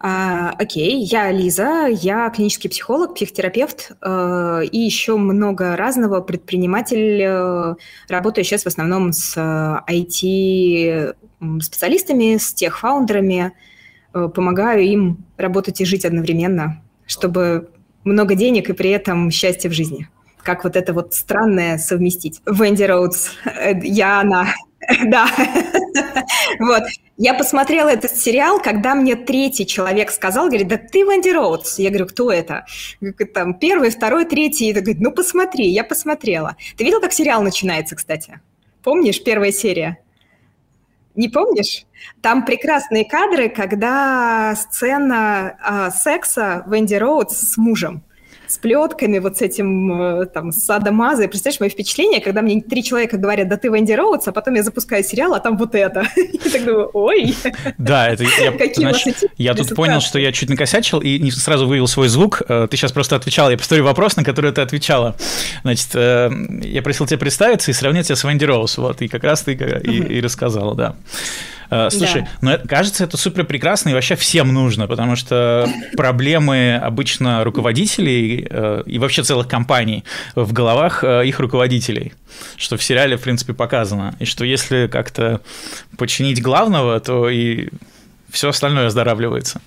А, окей, я Лиза, я клинический психолог, психотерапевт э, и еще много разного, предприниматель, э, работаю сейчас в основном с IT-специалистами, с тех фаундерами, э, помогаю им работать и жить одновременно, чтобы много денег и при этом счастье в жизни. Как вот это вот странное совместить. Венди Роудс, э, я она. Да. Вот. Я посмотрела этот сериал, когда мне третий человек сказал, говорит, да ты Венди Роудс. Я говорю, кто это? Там первый, второй, третий. И говорит, ну посмотри, я посмотрела. Ты видел, как сериал начинается, кстати? Помнишь, первая серия? Не помнишь? Там прекрасные кадры, когда сцена э, секса Венди Роудс с мужем с плетками, вот с этим э, там, с Адамазой. Представляешь, мое впечатление, когда мне три человека говорят, да ты Венди Роудс, а потом я запускаю сериал, а там вот это. И так думаю, ой. Да, это я, я тут понял, что я чуть накосячил и не сразу вывел свой звук. Э, ты сейчас просто отвечала, я повторю вопрос, на который ты отвечала. Значит, э, я просил тебя представиться и сравнить тебя с Венди Роуз, вот, и как раз ты и, и рассказала, да. Э, слушай, да. ну это, кажется, это супер прекрасно и вообще всем нужно, потому что проблемы обычно руководителей э, и вообще целых компаний в головах э, их руководителей, что в сериале, в принципе, показано. И что если как-то починить главного, то и все остальное оздоравливается.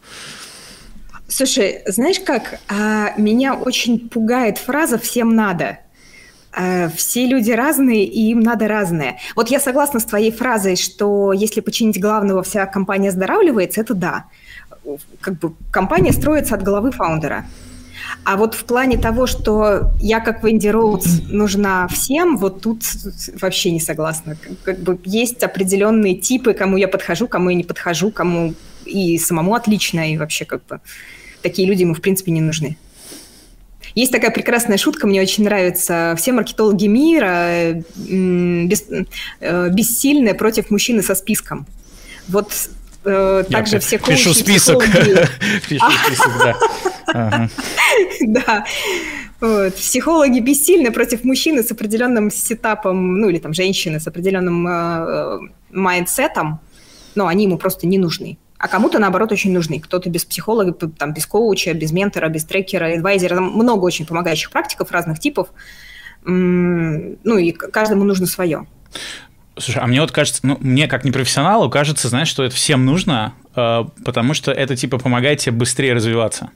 Слушай, знаешь как, а, меня очень пугает фраза «всем надо». Э, все люди разные, и им надо разное. Вот я согласна с твоей фразой, что если починить главного, вся компания оздоравливается, это да. Как бы компания строится от головы фаундера. А вот в плане того, что я как Венди Роудс нужна всем, вот тут вообще не согласна. Как бы есть определенные типы, кому я подхожу, кому я не подхожу, кому и самому отлично, и вообще как бы такие люди ему в принципе не нужны. Есть такая прекрасная шутка, мне очень нравится. Все маркетологи мира бес, э, бессильны против мужчины со списком. Вот э, также все коучи, Пишу список. Пишу список, да. Да. Вот. Психологи бессильны против мужчины с определенным сетапом, ну или там женщины с определенным э, майндсетом, но они ему просто не нужны а кому-то, наоборот, очень нужны. Кто-то без психолога, там, без коуча, без ментора, без трекера, адвайзера. Там много очень помогающих практиков разных типов. Ну, и каждому нужно свое. Слушай, а мне вот кажется, ну, мне как непрофессионалу кажется, знаешь, что это всем нужно, э, потому что это, типа, помогает тебе быстрее развиваться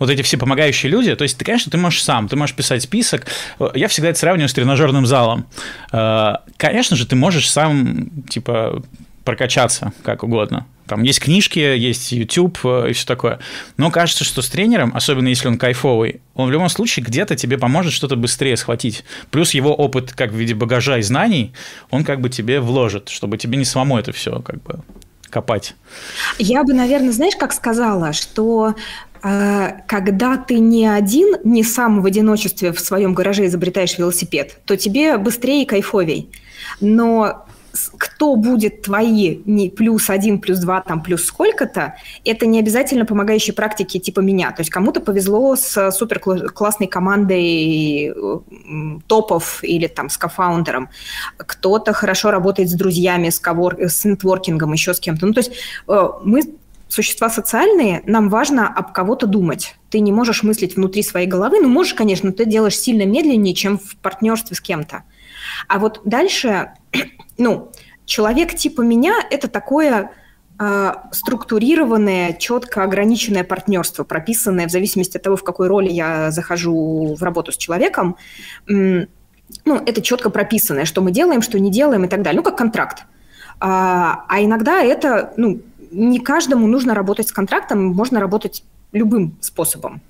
вот эти все помогающие люди, то есть ты, конечно, ты можешь сам, ты можешь писать список. Я всегда это сравниваю с тренажерным залом. Э, конечно же, ты можешь сам, типа, прокачаться как угодно. Там есть книжки, есть YouTube э, и все такое. Но кажется, что с тренером, особенно если он кайфовый, он в любом случае где-то тебе поможет что-то быстрее схватить. Плюс его опыт как в виде багажа и знаний, он как бы тебе вложит, чтобы тебе не самому это все как бы копать. Я бы, наверное, знаешь, как сказала, что э, когда ты не один, не сам в одиночестве в своем гараже изобретаешь велосипед, то тебе быстрее и кайфовей. Но кто будет твои не плюс один, плюс два, там плюс сколько-то, это не обязательно помогающие практики типа меня. То есть кому-то повезло с супер классной командой топов или там с кофаундером. Кто-то хорошо работает с друзьями, с, ковор... с нетворкингом, еще с кем-то. Ну, то есть э, мы существа социальные, нам важно об кого-то думать. Ты не можешь мыслить внутри своей головы, ну, можешь, конечно, но ты делаешь сильно медленнее, чем в партнерстве с кем-то. А вот дальше, ну, человек типа меня – это такое э, структурированное, четко ограниченное партнерство, прописанное в зависимости от того, в какой роли я захожу в работу с человеком. Ну, это четко прописанное, что мы делаем, что не делаем и так далее. Ну, как контракт. А, а иногда это, ну, не каждому нужно работать с контрактом, можно работать любым способом.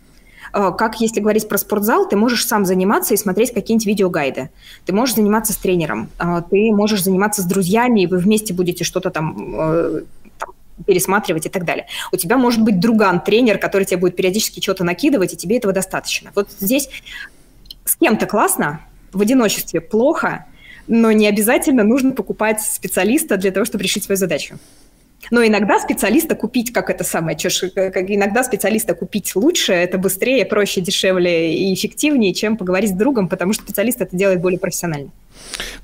Э, как если говорить про спортзал, ты можешь сам заниматься и смотреть какие-нибудь видеогайды. Ты можешь заниматься с тренером, э, ты можешь заниматься с друзьями, и вы вместе будете что-то там э, пересматривать и так далее. У тебя может быть друган, тренер, который тебе будет периодически что-то накидывать, и тебе этого достаточно. Вот здесь с кем-то классно, в одиночестве плохо, но не обязательно нужно покупать специалиста для того, чтобы решить свою задачу. Но иногда специалиста купить, как это самое, чё, как иногда специалиста купить лучше, это быстрее, проще, дешевле и эффективнее, чем поговорить с другом, потому что специалист это делает более профессионально.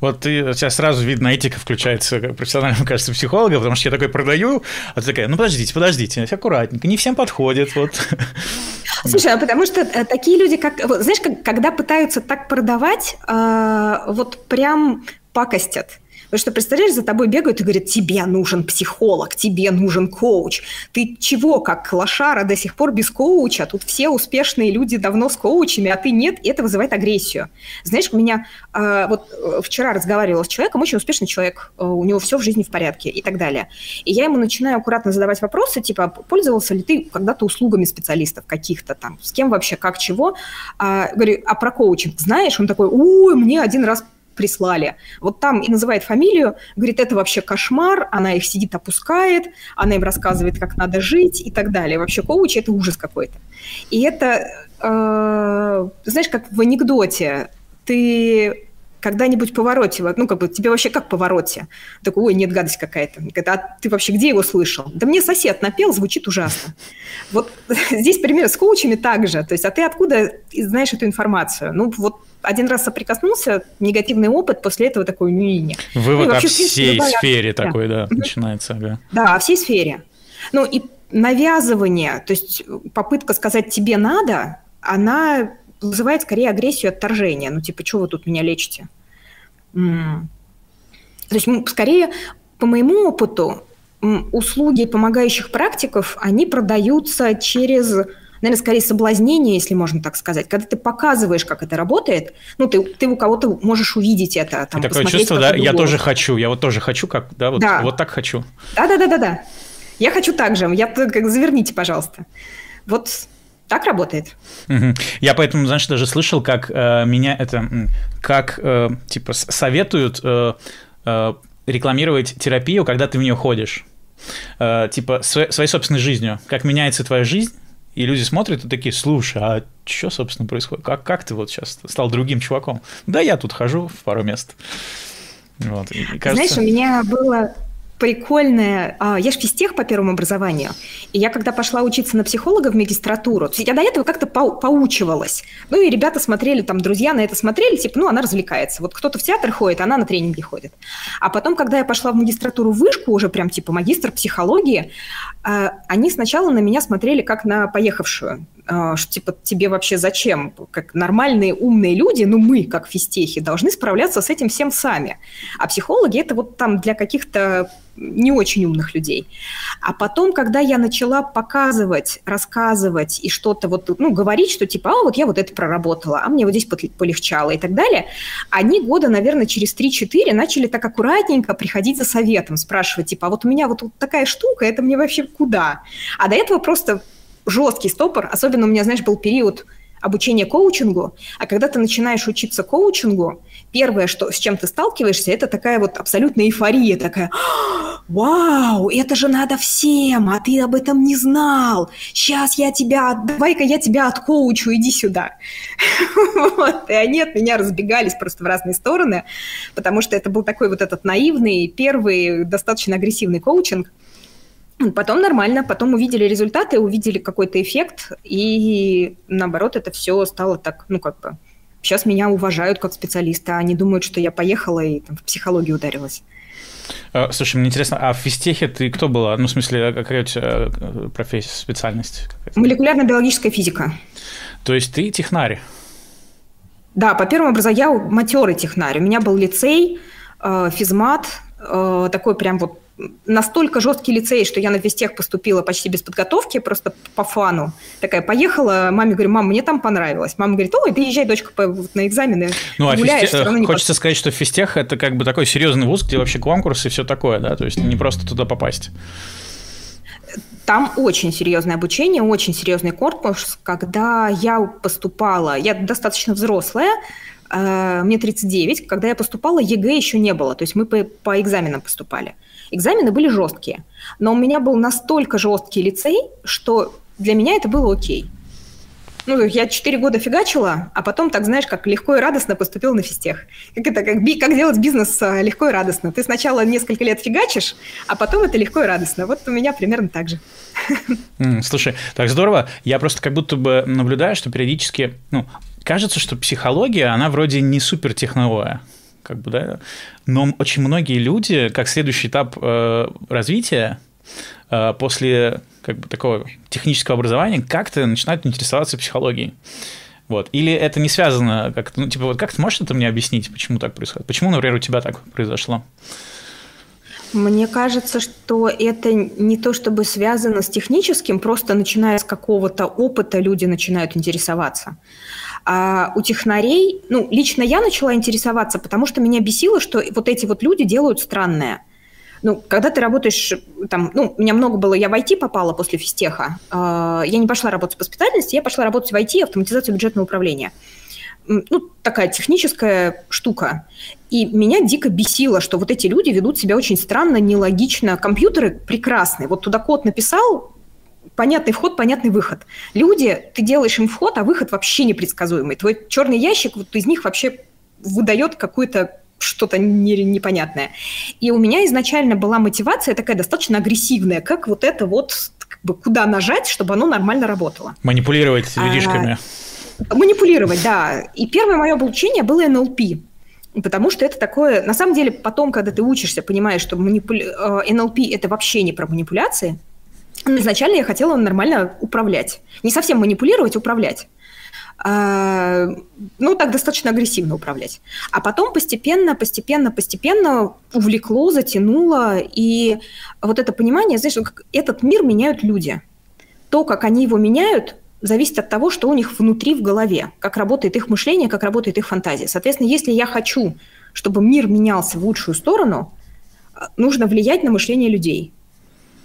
Вот ты, сейчас сразу видно, этика включается профессионального, кажется, психолога, потому что я такой продаю, а ты такая, ну подождите, подождите, аккуратненько, не всем подходит. Вот. Слушай, а потому что э, такие люди, как, вот, знаешь, когда пытаются так продавать, э, вот прям пакостят. Потому что, представляешь, за тобой бегают и говорят, тебе нужен психолог, тебе нужен коуч. Ты чего, как лошара, до сих пор без коуча? Тут все успешные люди давно с коучами, а ты нет, и это вызывает агрессию. Знаешь, у меня э, вот э, вчера разговаривала с человеком, очень успешный человек, э, у него все в жизни в порядке и так далее. И я ему начинаю аккуратно задавать вопросы, типа, пользовался ли ты когда-то услугами специалистов каких-то там, с кем вообще, как, чего? А, говорю, а про коучинг знаешь? Он такой, ой, мне один раз прислали. Вот там и называет фамилию, говорит, это вообще кошмар, она их сидит, опускает, она им рассказывает, как надо жить и так далее. Вообще коуч – это ужас какой-то. И это, э, знаешь, как в анекдоте, ты когда-нибудь повороте, ну, как бы, тебе вообще как повороте? Такой, ой, нет, гадость какая-то. Говорит, а ты вообще где его слышал? Да мне сосед напел, звучит ужасно. Вот здесь пример с коучами также. То есть, а ты откуда знаешь эту информацию? Ну, вот один раз соприкоснулся, негативный опыт, после этого такой, не, не. Вывод ну, вообще, о всей любая... сфере такой, да, начинается. Ага. Да, о всей сфере. Ну, и навязывание, то есть попытка сказать «тебе надо», она вызывает скорее агрессию отторжения. Ну, типа, что вы тут меня лечите? То есть, скорее, по моему опыту, услуги помогающих практиков, они продаются через наверное, скорее соблазнение, если можно так сказать. Когда ты показываешь, как это работает, ну, ты, ты у кого-то можешь увидеть это. Там, такое чувство, да, я тоже хочу, я вот тоже хочу, как, да, вот, да. вот так хочу. Да-да-да-да-да. Я хочу так же, я, как, заверните, пожалуйста. Вот так работает. Угу. Я поэтому, знаешь, даже слышал, как э, меня это, как э, типа советуют э, э, рекламировать терапию, когда ты в нее ходишь. Э, типа своей, своей собственной жизнью. Как меняется твоя жизнь, и люди смотрят и такие, слушай, а что, собственно, происходит? Как, как ты вот сейчас стал другим чуваком? Да, я тут хожу в пару мест. Вот. И, кажется... Знаешь, у меня было прикольная... А, я же физтех по первому образованию. И я, когда пошла учиться на психолога в магистратуру, я до этого как-то по поучивалась. Ну, и ребята смотрели, там, друзья на это смотрели, типа, ну, она развлекается. Вот кто-то в театр ходит, она на тренинги ходит. А потом, когда я пошла в магистратуру вышку, уже прям, типа, магистр психологии, а, они сначала на меня смотрели как на поехавшую. А, что, типа, тебе вообще зачем? Как нормальные умные люди, ну, мы, как физтехи, должны справляться с этим всем сами. А психологи – это вот там для каких-то не очень умных людей. А потом, когда я начала показывать, рассказывать и что-то вот, ну, говорить, что типа, а вот я вот это проработала, а мне вот здесь полегчало и так далее, они года, наверное, через 3-4 начали так аккуратненько приходить за советом, спрашивать, типа, а вот у меня вот такая штука, это мне вообще куда? А до этого просто жесткий стопор, особенно у меня, знаешь, был период обучения коучингу, а когда ты начинаешь учиться коучингу, первое, что, с чем ты сталкиваешься, это такая вот абсолютная эйфория, такая, вау, это же надо всем, а ты об этом не знал, сейчас я тебя, давай-ка я тебя откоучу, иди сюда. И они от меня разбегались просто в разные стороны, потому что это был такой вот этот наивный, первый, достаточно агрессивный коучинг, Потом нормально, потом увидели результаты, увидели какой-то эффект, и наоборот, это все стало так, ну как бы, сейчас меня уважают как специалиста, они думают, что я поехала и там, в психологию ударилась. А, слушай, мне интересно, а в физтехе ты кто была? Ну, в смысле, какая у тебя э, профессия, специальность? Молекулярно-биологическая физика. То есть ты технарь? Да, по первому образованию я матерый технарь. У меня был лицей, э, физмат, э, такой прям вот настолько жесткий лицей, что я на физтех поступила почти без подготовки, просто по фану. Такая поехала, маме говорю, мам, мне там понравилось. Мама говорит, ой, приезжай, дочка, на экзамены. Ну, а гуляешь, физтех, хочется пос... сказать, что физтех это как бы такой серьезный вуз, где вообще конкурсы и все такое, да, то есть не просто туда попасть. Там очень серьезное обучение, очень серьезный корпус. Когда я поступала, я достаточно взрослая, э, мне 39, когда я поступала, ЕГЭ еще не было, то есть мы по, по экзаменам поступали. Экзамены были жесткие, но у меня был настолько жесткий лицей, что для меня это было окей. Ну, я 4 года фигачила, а потом, так знаешь, как легко и радостно поступил на физтех. Как это, как, как делать бизнес а, легко и радостно. Ты сначала несколько лет фигачишь, а потом это легко и радостно. Вот у меня примерно так же. Слушай, так здорово. Я просто как будто бы наблюдаю, что периодически, ну, кажется, что психология, она вроде не супер техновая как бы, да, но очень многие люди, как следующий этап э, развития, э, после как бы такого технического образования как-то начинают интересоваться психологией. Вот. Или это не связано, как ну, типа, вот как ты можешь это мне объяснить, почему так происходит? Почему, например, у тебя так произошло? Мне кажется, что это не то чтобы связано с техническим, просто начиная с какого-то опыта люди начинают интересоваться. А у технарей, ну, лично я начала интересоваться, потому что меня бесило, что вот эти вот люди делают странное. Ну, когда ты работаешь, там, ну, у меня много было, я в IT попала после физтеха, э, я не пошла работать по специальности, я пошла работать в IT, автоматизацию бюджетного управления. Ну, такая техническая штука. И меня дико бесило, что вот эти люди ведут себя очень странно, нелогично. Компьютеры прекрасные. Вот туда код написал, понятный вход, понятный выход. Люди, ты делаешь им вход, а выход вообще непредсказуемый. Твой черный ящик, вот из них вообще выдает какую-то что-то не, непонятное. И у меня изначально была мотивация такая достаточно агрессивная, как вот это вот, как бы, куда нажать, чтобы оно нормально работало. Манипулировать людишками. А, манипулировать, да. И первое мое обучение было НЛП. Потому что это такое... На самом деле, потом, когда ты учишься, понимаешь, что манипуля... Э, НЛП – это вообще не про манипуляции. Изначально я хотела нормально управлять. Не совсем манипулировать, управлять. А, ну, так достаточно агрессивно управлять. А потом постепенно, постепенно, постепенно увлекло, затянуло. И вот это понимание, знаешь, как этот мир меняют люди. То, как они его меняют, зависит от того, что у них внутри в голове, как работает их мышление, как работает их фантазия. Соответственно, если я хочу, чтобы мир менялся в лучшую сторону, нужно влиять на мышление людей.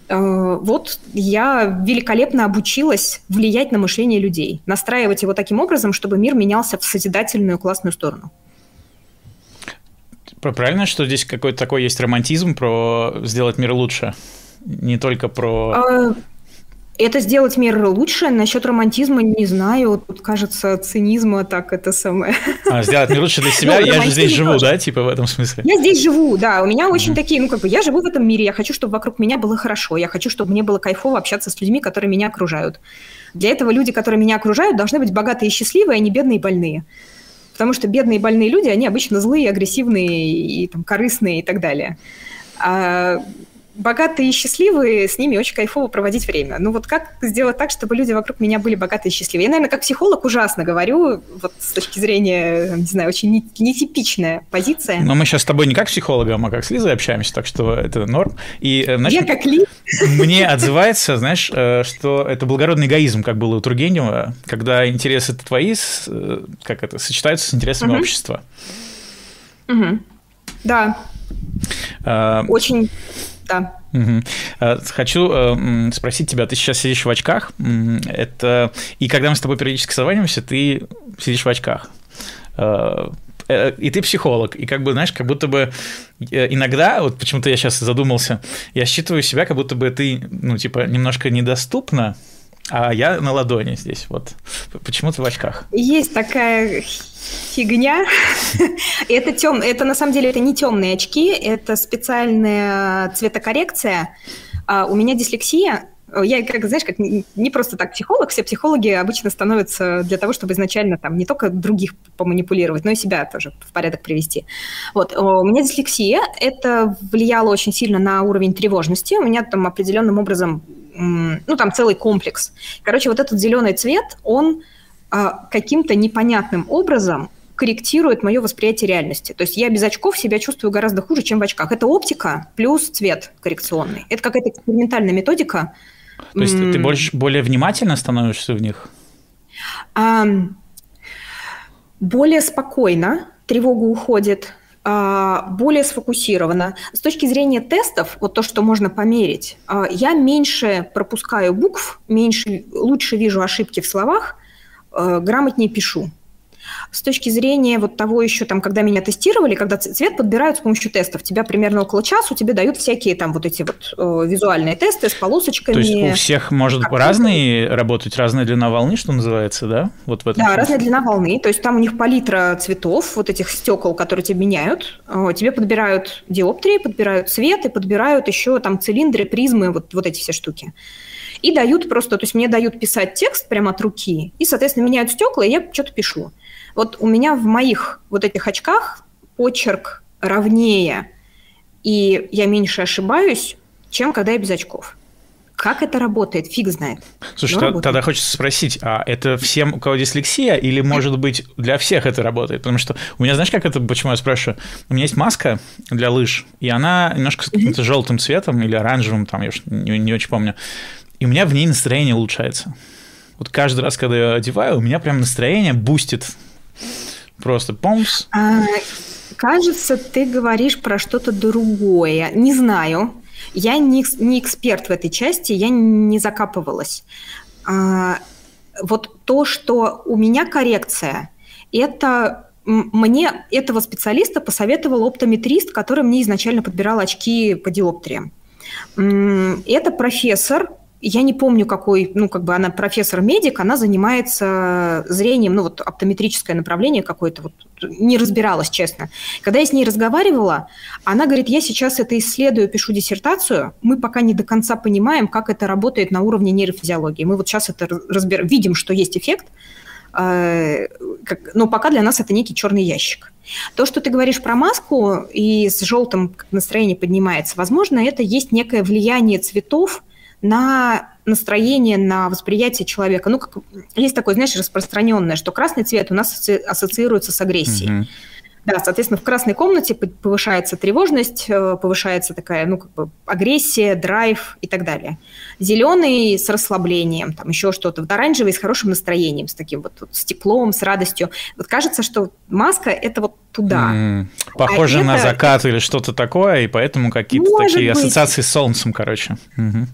Э, вот я великолепно обучилась влиять на мышление людей, настраивать его таким образом, чтобы мир менялся в созидательную классную сторону. Правильно, что здесь какой-то такой есть романтизм про сделать мир лучше? Не только про... А, это сделать мир лучше. Насчет романтизма не знаю. Тут, кажется, цинизма так это самое. А, сделать мир лучше для себя? Ну, я же здесь живу, да, типа в этом смысле? Я здесь живу, да. У меня очень такие, ну, как бы, я живу в этом мире. Я хочу, чтобы вокруг меня было хорошо. Я хочу, чтобы мне было кайфово общаться с людьми, которые меня окружают. Для этого люди, которые меня окружают, должны быть богатые и счастливые, а не бедные и больные. Потому что бедные и больные люди, они обычно злые, агрессивные и там, корыстные и так далее. А богатые и счастливые, с ними очень кайфово проводить время. Ну вот как сделать так, чтобы люди вокруг меня были богатые и счастливые? Я, наверное, как психолог ужасно говорю, вот с точки зрения, не знаю, очень нетипичная позиция. Но мы сейчас с тобой не как психологом, а как с Лизой общаемся, так что это норм. И, э, значит, Я как Ли. Мне отзывается, знаешь, э, что это благородный эгоизм, как было у Тургенева, когда интересы твои, э, как это, сочетаются с интересами угу. общества. Угу. Да. А... Очень да. Угу. Хочу э, спросить тебя, ты сейчас сидишь в очках, это и когда мы с тобой периодически созваниваемся, ты сидишь в очках. Э, и ты психолог, и как бы, знаешь, как будто бы иногда, вот почему-то я сейчас задумался, я считываю себя, как будто бы ты, ну, типа, немножко недоступна, а я на ладони здесь, вот. Почему ты в очках? Есть такая фигня. это, тем, это на самом деле это не темные очки, это специальная цветокоррекция. А у меня дислексия, я, как знаешь, как не просто так психолог, все психологи обычно становятся для того, чтобы изначально там не только других поманипулировать, но и себя тоже в порядок привести. Вот, у меня дислексия, это влияло очень сильно на уровень тревожности, у меня там определенным образом, ну там целый комплекс. Короче, вот этот зеленый цвет, он а, каким-то непонятным образом корректирует мое восприятие реальности. То есть я без очков себя чувствую гораздо хуже, чем в очках. Это оптика плюс цвет коррекционный. Это какая-то экспериментальная методика. То есть ты больше, более внимательно становишься в них? А, более спокойно, тревога уходит, более сфокусирована. С точки зрения тестов, вот то, что можно померить, а, я меньше пропускаю букв, меньше, лучше вижу ошибки в словах, Э, грамотнее пишу. С точки зрения вот того еще, там, когда меня тестировали, когда цвет подбирают с помощью тестов, тебя примерно около часа, тебе дают всякие там вот эти вот э, визуальные тесты с полосочками. То есть у всех может как разные это? работать, разная длина волны, что называется, да? Вот в этом да, смысле. разная длина волны, то есть там у них палитра цветов, вот этих стекол, которые тебе меняют, тебе подбирают диоптрии, подбирают цвет и подбирают еще там цилиндры, призмы, вот, вот эти все штуки и дают просто, то есть мне дают писать текст прямо от руки, и, соответственно, меняют стекла, и я что-то пишу. Вот у меня в моих вот этих очках почерк ровнее, и я меньше ошибаюсь, чем когда я без очков. Как это работает, фиг знает. Слушай, т- тогда хочется спросить, а это всем, у кого дислексия, или, может быть, для всех это работает? Потому что у меня, знаешь, как это, почему я спрашиваю? У меня есть маска для лыж, и она немножко с каким-то желтым цветом или оранжевым, там, я уж не, не очень помню и у меня в ней настроение улучшается. Вот каждый раз, когда я одеваю, у меня прям настроение бустит. Просто помс. А, кажется, ты говоришь про что-то другое. Не знаю. Я не, не эксперт в этой части, я не закапывалась. А, вот то, что у меня коррекция, это мне этого специалиста посоветовал оптометрист, который мне изначально подбирал очки по диоптриям. Это профессор, я не помню, какой, ну, как бы она профессор-медик, она занимается зрением, ну, вот оптометрическое направление какое-то, вот, не разбиралась, честно. Когда я с ней разговаривала, она говорит, я сейчас это исследую, пишу диссертацию, мы пока не до конца понимаем, как это работает на уровне нейрофизиологии. Мы вот сейчас это разбер... видим, что есть эффект, э, но пока для нас это некий черный ящик. То, что ты говоришь про маску и с желтым настроение поднимается, возможно, это есть некое влияние цветов, на настроение, на восприятие человека. Ну, как есть такое, знаешь, распространенное, что красный цвет у нас ассоциируется с агрессией. Mm-hmm. Да, соответственно, в красной комнате повышается тревожность, э, повышается такая, ну, как бы агрессия, драйв и так далее. Зеленый с расслаблением, там еще что-то. Вот оранжевый с хорошим настроением, с таким вот, вот с теплом, с радостью. Вот кажется, что маска – это вот туда. Mm, похоже а на это... закат или что-то такое, и поэтому какие-то Может такие быть. ассоциации с солнцем, короче. Угу.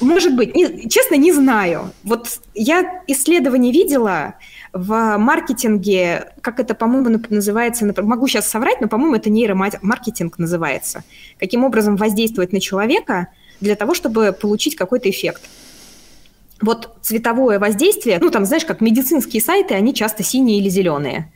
Может быть, не, честно, не знаю. Вот я исследование видела в маркетинге, как это, по-моему, называется, могу сейчас соврать, но, по-моему, это нейромаркетинг называется. Каким образом воздействовать на человека для того, чтобы получить какой-то эффект. Вот цветовое воздействие, ну там, знаешь, как медицинские сайты, они часто синие или зеленые.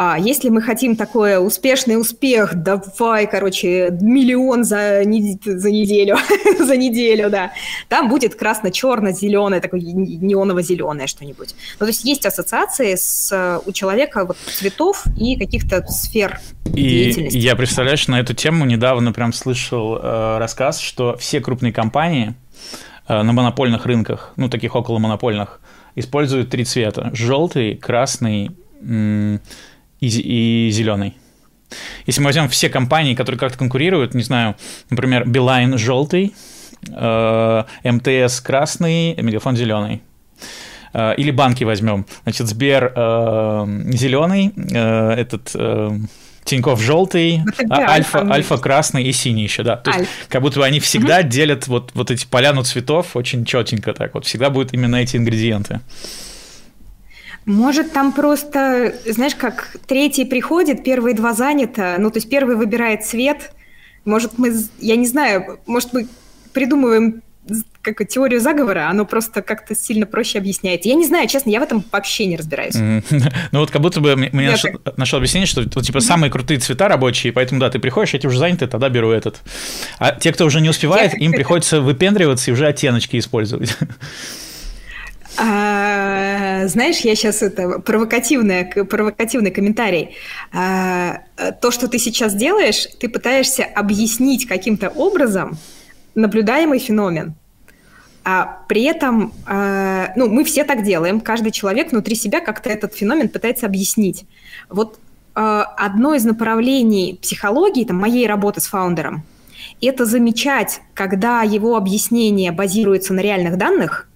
А если мы хотим такой успешный успех, давай, короче, миллион за, не, за неделю, за неделю, да, там будет красно-черно-зеленое, такое неоново-зеленое что-нибудь. Ну, то есть есть ассоциации с, у человека вот, цветов и каких-то сфер и я, представляешь, на эту тему недавно прям слышал э, рассказ, что все крупные компании э, на монопольных рынках, ну, таких около монопольных, используют три цвета. Желтый, красный и, и зеленый. Если мы возьмем все компании, которые как-то конкурируют, не знаю, например, Билайн желтый, э, МТС красный, Мегафон зеленый. Э, или банки возьмем. Значит, Сбер э, зеленый, э, этот э, Тиньков желтый, а, Альфа, Альфа красный и синий еще, да. То есть, как будто бы они всегда угу. делят вот, вот эти поляну цветов очень четенько так. Вот всегда будут именно эти ингредиенты. Может, там просто, знаешь, как третий приходит, первые два занято, ну, то есть первый выбирает цвет. Может, мы, я не знаю, может, мы придумываем как теорию заговора, оно просто как-то сильно проще объясняется. Я не знаю, честно, я в этом вообще не разбираюсь. Ну вот как будто бы мне нашел, объяснение, что вот, типа самые крутые цвета рабочие, поэтому да, ты приходишь, эти уже заняты, тогда беру этот. А те, кто уже не успевает, им приходится выпендриваться и уже оттеночки использовать. А, знаешь, я сейчас это провокативное, провокативный комментарий. А, то, что ты сейчас делаешь, ты пытаешься объяснить каким-то образом наблюдаемый феномен. А при этом, а, ну, мы все так делаем, каждый человек внутри себя как-то этот феномен пытается объяснить. Вот а, одно из направлений психологии, там, моей работы с фаундером, это замечать, когда его объяснение базируется на реальных данных,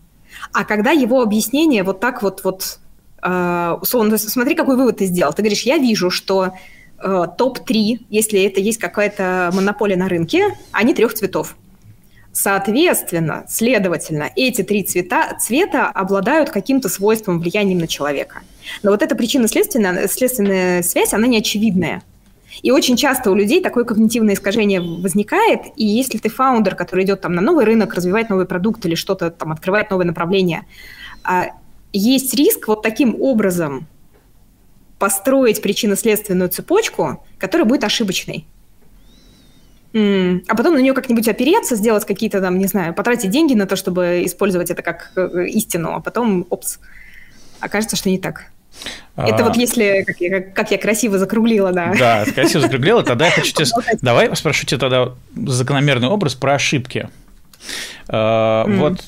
а когда его объяснение вот так вот, вот э, условно, смотри, какой вывод ты сделал. Ты говоришь, я вижу, что э, топ-3, если это есть какая-то монополия на рынке, они трех цветов. Соответственно, следовательно, эти три цвета, цвета обладают каким-то свойством влиянием на человека. Но вот эта причинно-следственная следственная связь, она не очевидная. И очень часто у людей такое когнитивное искажение возникает, и если ты фаундер, который идет там на новый рынок, развивает новый продукт или что-то там открывает новое направление, а, есть риск вот таким образом построить причинно-следственную цепочку, которая будет ошибочной. А потом на нее как-нибудь опереться, сделать какие-то там, не знаю, потратить деньги на то, чтобы использовать это как э, истину, а потом, опс, окажется, что не так. Это а... вот если, как я, как я красиво закруглила, да. Да, красиво закруглила, тогда я хочу тебя... Давай спрошу тебя тогда закономерный образ про ошибки. Mm. Вот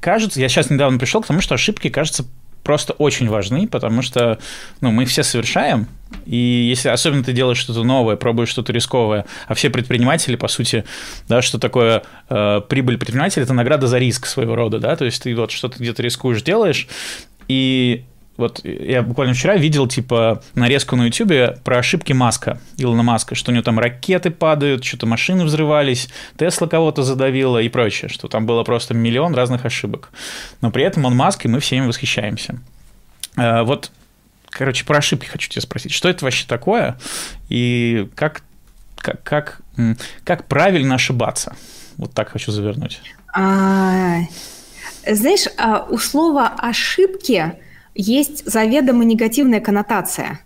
кажется, я сейчас недавно пришел к тому, что ошибки, кажется, просто очень важны, потому что ну, мы все совершаем, и если особенно ты делаешь что-то новое, пробуешь что-то рисковое, а все предприниматели, по сути, да, что такое э, прибыль предпринимателя, это награда за риск своего рода, да, то есть ты вот что-то где-то рискуешь, делаешь, и вот я буквально вчера видел, типа, нарезку на Ютубе про ошибки Маска, Илона Маска, что у него там ракеты падают, что-то машины взрывались, Тесла кого-то задавила и прочее, что там было просто миллион разных ошибок. Но при этом он Маск, и мы всеми восхищаемся. Э, вот, короче, про ошибки хочу тебя спросить. Что это вообще такое? И как, как, как, как правильно ошибаться? Вот так хочу завернуть. А, знаешь, а, у слова «ошибки» есть заведомо негативная коннотация.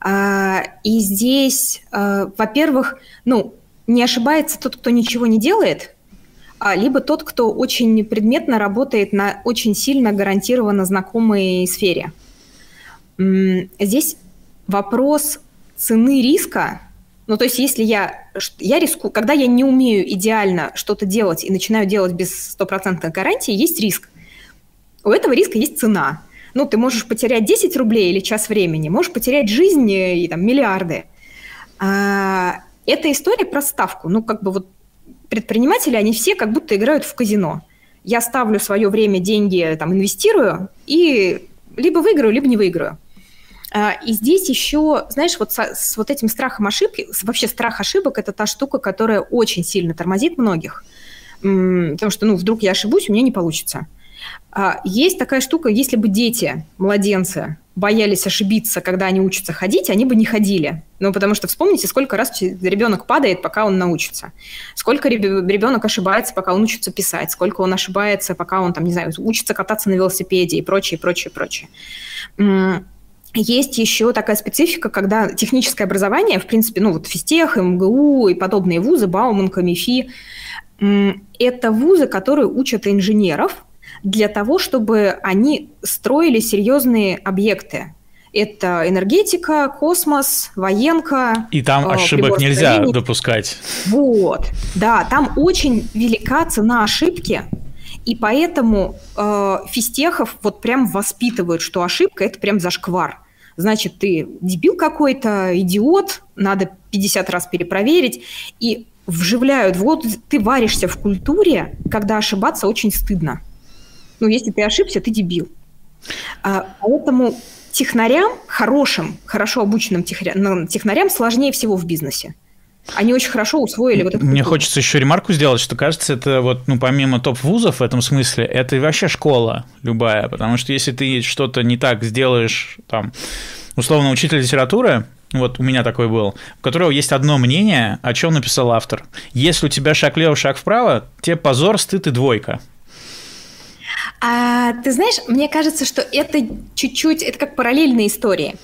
А, и здесь, а, во-первых, ну, не ошибается тот, кто ничего не делает, а либо тот, кто очень предметно работает на очень сильно гарантированно знакомой сфере. Здесь вопрос цены риска. Ну, то есть, если я, я риску, когда я не умею идеально что-то делать и начинаю делать без стопроцентной гарантии, есть риск. У этого риска есть цена ну, ты можешь потерять 10 рублей или час времени, можешь потерять жизнь и там миллиарды. А, это история про ставку. Ну, как бы вот предприниматели, они все как будто играют в казино. Я ставлю свое время, деньги, там, инвестирую, и либо выиграю, либо не выиграю. А, и здесь еще, знаешь, вот с, с вот этим страхом ошибки, вообще страх ошибок – это та штука, которая очень сильно тормозит многих. Потому что, ну, вдруг я ошибусь, у меня не получится. Есть такая штука, если бы дети, младенцы, боялись ошибиться, когда они учатся ходить, они бы не ходили. Ну, потому что вспомните, сколько раз ребенок падает, пока он научится. Сколько ребенок ошибается, пока он учится писать. Сколько он ошибается, пока он, там, не знаю, учится кататься на велосипеде и прочее, прочее, прочее. Есть еще такая специфика, когда техническое образование, в принципе, ну вот физтех, МГУ и подобные вузы, Бауманка, МИФИ, это вузы, которые учат инженеров, для того, чтобы они строили серьезные объекты. Это энергетика, космос, военка. И там э, ошибок нельзя допускать. Вот, да, там очень велика цена ошибки, и поэтому э, физтехов вот прям воспитывают, что ошибка – это прям зашквар. Значит, ты дебил какой-то, идиот, надо 50 раз перепроверить. И вживляют, вот ты варишься в культуре, когда ошибаться очень стыдно ну, если ты ошибся, ты дебил. А, поэтому технарям, хорошим, хорошо обученным технарям, технарям сложнее всего в бизнесе. Они очень хорошо усвоили вот это. Мне хочется еще ремарку сделать, что кажется, это вот, ну, помимо топ-вузов в этом смысле, это и вообще школа любая, потому что если ты что-то не так сделаешь, там, условно, учитель литературы, вот у меня такой был, у которого есть одно мнение, о чем написал автор. Если у тебя шаг влево, шаг вправо, тебе позор, стыд и двойка. А, ты знаешь, мне кажется, что это чуть-чуть, это как параллельные истории.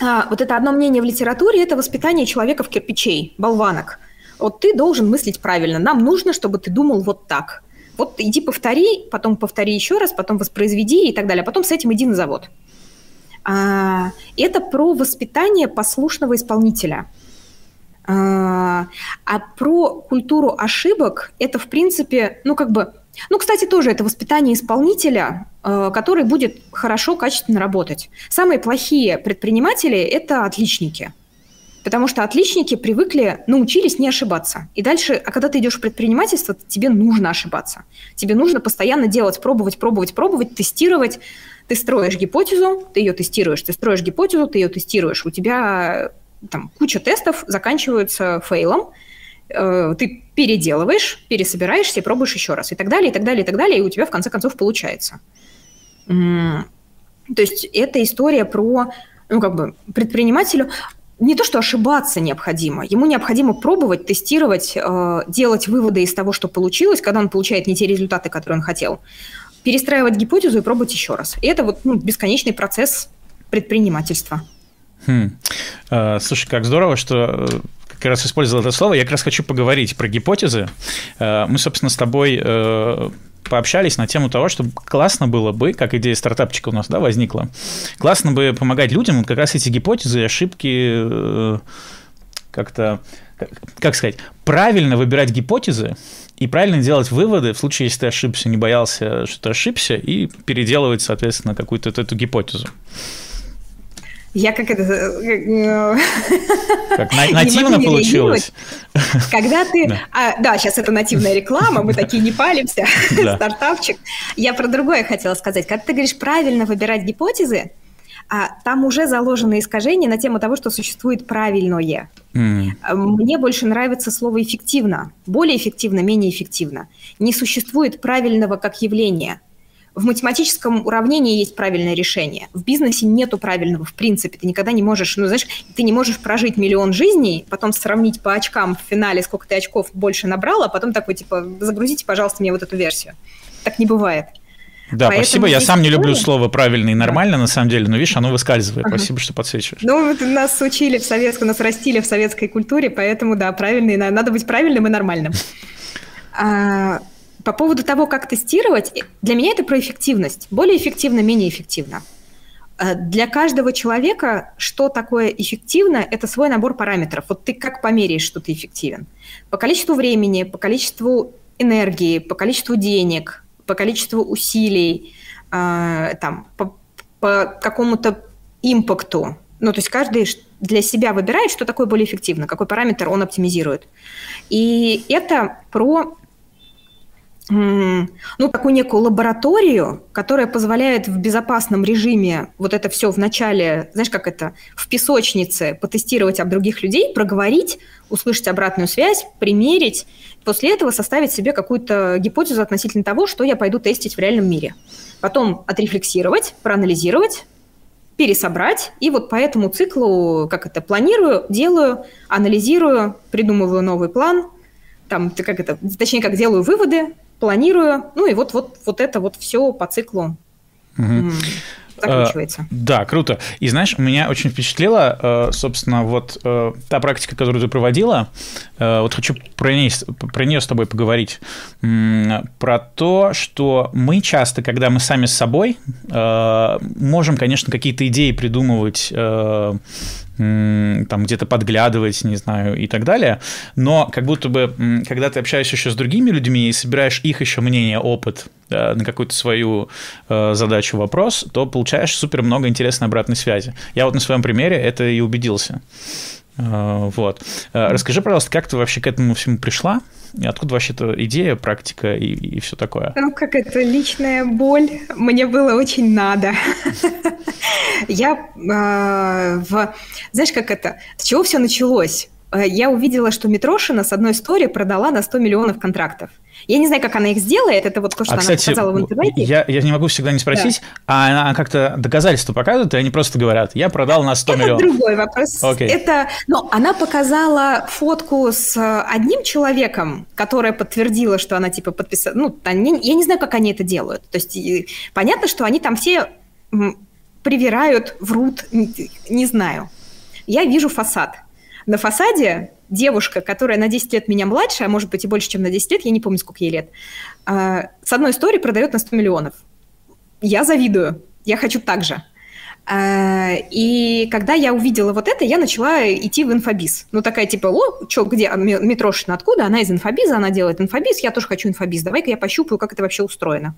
А, вот это одно мнение в литературе – это воспитание человека в кирпичей, болванок. Вот ты должен мыслить правильно. Нам нужно, чтобы ты думал вот так. Вот иди повтори, потом повтори еще раз, потом воспроизведи и так далее. А потом с этим иди на завод. А, это про воспитание послушного исполнителя. А, а про культуру ошибок – это, в принципе, ну, как бы ну, кстати, тоже это воспитание исполнителя, э, который будет хорошо, качественно работать. Самые плохие предприниматели – это отличники. Потому что отличники привыкли, научились не ошибаться. И дальше, а когда ты идешь в предпринимательство, тебе нужно ошибаться. Тебе нужно постоянно делать, пробовать, пробовать, пробовать, тестировать. Ты строишь гипотезу, ты ее тестируешь, ты строишь гипотезу, ты ее тестируешь. У тебя там куча тестов заканчиваются фейлом, э, ты переделываешь, пересобираешься пробуешь еще раз, и так далее, и так далее, и так далее, и у тебя в конце концов получается. То есть это история про, ну, как бы, предпринимателю не то, что ошибаться необходимо, ему необходимо пробовать, тестировать, э, делать выводы из того, что получилось, когда он получает не те результаты, которые он хотел, перестраивать гипотезу и пробовать еще раз. И это вот ну, бесконечный процесс предпринимательства. Хм. А, слушай, как здорово, что э, как раз использовал это слово. Я как раз хочу поговорить про гипотезы. Э, мы, собственно, с тобой э, пообщались на тему того, что классно было бы, как идея стартапчика у нас да, возникла, классно бы помогать людям вот как раз эти гипотезы, ошибки как-то, как сказать, правильно выбирать гипотезы и правильно делать выводы в случае, если ты ошибся, не боялся, что ты ошибся, и переделывать, соответственно, какую-то эту гипотезу. Я как это... Как нативно получилось. Когда ты... Да. А, да, сейчас это нативная реклама, мы такие не палимся, стартапчик. Я про другое хотела сказать. Когда ты говоришь правильно выбирать гипотезы, а там уже заложено искажение на тему того, что существует правильное. Mm. Мне больше нравится слово эффективно. Более эффективно, менее эффективно. Не существует правильного как явления. В математическом уравнении есть правильное решение. В бизнесе нету правильного в принципе. Ты никогда не можешь, ну знаешь, ты не можешь прожить миллион жизней, потом сравнить по очкам в финале, сколько ты очков больше набрала, а потом такой, типа, загрузите, пожалуйста, мне вот эту версию. Так не бывает. Да, Поэтому спасибо. Я сам не люблю слово правильно и нормально, да. на самом деле, но видишь, оно выскальзывает. Ага. Спасибо, что подсвечиваешь. Ну, нас учили в советском, нас растили в советской культуре, поэтому, да, правильный, надо быть правильным и нормальным. По поводу того, как тестировать, для меня это про эффективность. Более эффективно, менее эффективно. А, для каждого человека, что такое эффективно, это свой набор параметров. Вот ты как померяешь, что ты эффективен? По количеству времени, по количеству энергии, по количеству денег, по количеству усилий, э, там, по, по какому-то импакту. Ну, то есть каждый для себя выбирает, что такое более эффективно, какой параметр он оптимизирует. И это про ну, такую некую лабораторию, которая позволяет в безопасном режиме вот это все вначале, знаешь, как это, в песочнице потестировать об других людей, проговорить, услышать обратную связь, примерить, после этого составить себе какую-то гипотезу относительно того, что я пойду тестить в реальном мире. Потом отрефлексировать, проанализировать, пересобрать, и вот по этому циклу, как это, планирую, делаю, анализирую, придумываю новый план, там, как это, точнее, как делаю выводы, планирую, ну и вот, вот, вот это вот все по циклу. Угу закручивается. Да, круто. И знаешь, меня очень впечатлило, э, собственно, вот э, та практика, которую ты проводила. Э, вот хочу про нее, про нее с тобой поговорить. Про то, что мы часто, когда мы сами с собой, можем, конечно, какие-то идеи придумывать там где-то подглядывать, не знаю, и так далее. Но как будто бы, когда ты общаешься еще с другими людьми и собираешь их еще мнение, опыт на какую-то свою э, задачу, вопрос, то получаешь супер много интересной обратной связи. Я вот на своем примере это и убедился. Э, вот. Э, расскажи, пожалуйста, как ты вообще к этому всему пришла? Откуда вообще эта идея, практика и, и все такое? Ну, как это, личная боль. Мне было очень надо. Я э, в... Знаешь, как это? С чего все началось? Я увидела, что Митрошина с одной истории продала на 100 миллионов контрактов. Я не знаю, как она их сделает, это вот то, что а, она кстати, сказала в интернете. Я, я не могу всегда не спросить, да. а она как-то доказательства показывает, и они просто говорят, я продал на 100 это миллионов. Это другой вопрос. Okay. Это, ну, она показала фотку с одним человеком, которая подтвердила, что она типа подписала, ну, они, я не знаю, как они это делают. То есть понятно, что они там все привирают, врут, не знаю. Я вижу фасад. На фасаде девушка, которая на 10 лет меня младше, а может быть и больше, чем на 10 лет, я не помню, сколько ей лет, а, с одной истории продает на 100 миллионов. Я завидую, я хочу так же. А, и когда я увидела вот это, я начала идти в инфобиз. Ну, такая типа, о, что, где Митрошина, откуда? Она из инфобиза, она делает инфобиз, я тоже хочу инфобиз, давай-ка я пощупаю, как это вообще устроено.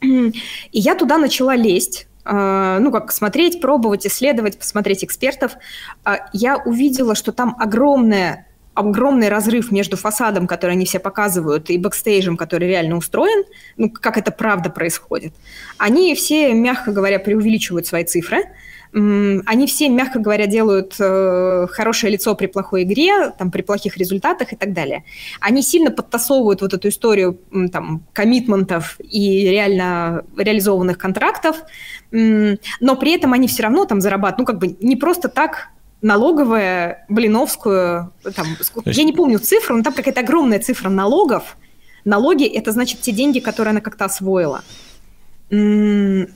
И я туда начала лезть, ну, как смотреть, пробовать, исследовать, посмотреть экспертов, а, я увидела, что там огромная огромный разрыв между фасадом, который они все показывают, и бэкстейджем, который реально устроен, ну, как это правда происходит. Они все, мягко говоря, преувеличивают свои цифры, они все, мягко говоря, делают э, хорошее лицо при плохой игре, там, при плохих результатах и так далее. Они сильно подтасовывают вот эту историю там, коммитментов и реально реализованных контрактов, но при этом они все равно там зарабатывают, ну, как бы не просто так налоговая, блиновскую, там, я не помню цифру, но там какая-то огромная цифра налогов. Налоги – это, значит, те деньги, которые она как-то освоила. И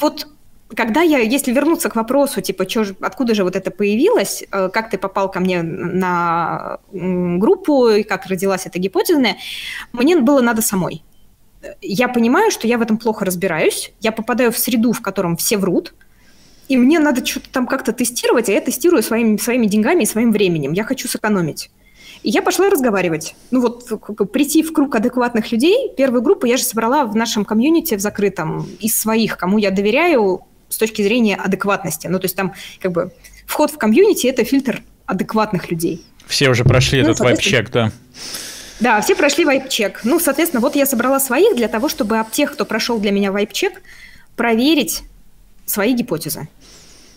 вот когда я, если вернуться к вопросу, типа, чё, откуда же вот это появилось, э, как ты попал ко мне на группу, и как родилась эта гипотеза, мне было надо самой. Я понимаю, что я в этом плохо разбираюсь, я попадаю в среду, в котором все врут, и мне надо что-то там как-то тестировать, а я тестирую своими, своими деньгами и своим временем. Я хочу сэкономить. И я пошла разговаривать. Ну вот прийти в круг адекватных людей. Первую группу я же собрала в нашем комьюнити в закрытом из своих, кому я доверяю, с точки зрения адекватности. Ну, то есть там как бы вход в комьюнити – это фильтр адекватных людей. Все уже прошли ну, этот вайп-чек, да? Да, все прошли вайп-чек. Ну, соответственно, вот я собрала своих для того, чтобы об тех, кто прошел для меня вайп-чек, проверить свои гипотезы.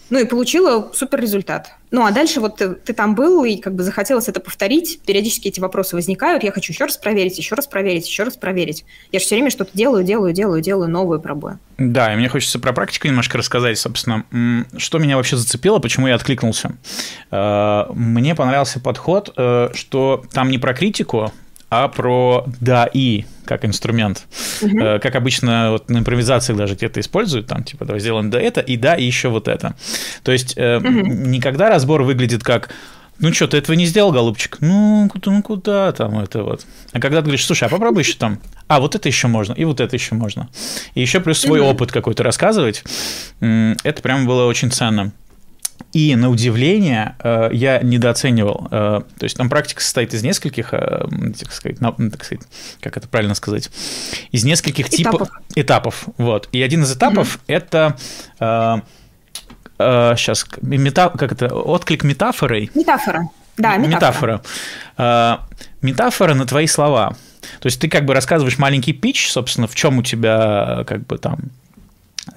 Ну и получила супер результат. Ну а дальше вот ты, ты там был и как бы захотелось это повторить. Периодически эти вопросы возникают. Я хочу еще раз проверить, еще раз проверить, еще раз проверить. Я же все время что-то делаю, делаю, делаю, делаю, новую пробую. Да, и мне хочется про практику немножко рассказать, собственно. Что меня вообще зацепило, почему я откликнулся. Э, мне понравился подход, э, что там не про критику, а про да и как инструмент. Угу. Как обычно вот на импровизациях даже где-то используют, там типа давай сделаем да это и да и еще вот это. То есть угу. никогда разбор выглядит как ну что, ты этого не сделал, голубчик? Ну, куда, ну куда там это вот. А когда ты говоришь, слушай, а попробуй еще там, а вот это еще можно, и вот это еще можно. И еще плюс свой mm опыт какой-то рассказывать, это прям было очень ценно. И на удивление э, я недооценивал. Э, то есть там практика состоит из нескольких, э, так сказать, так сказать, как это правильно сказать, из нескольких этапов. типов этапов. Вот. И один из этапов mm-hmm. это сейчас мета, как это отклик метафорой. Метафора. Да, метафора. Метафора. метафора на твои слова. То есть ты как бы рассказываешь маленький пич, собственно, в чем у тебя как бы там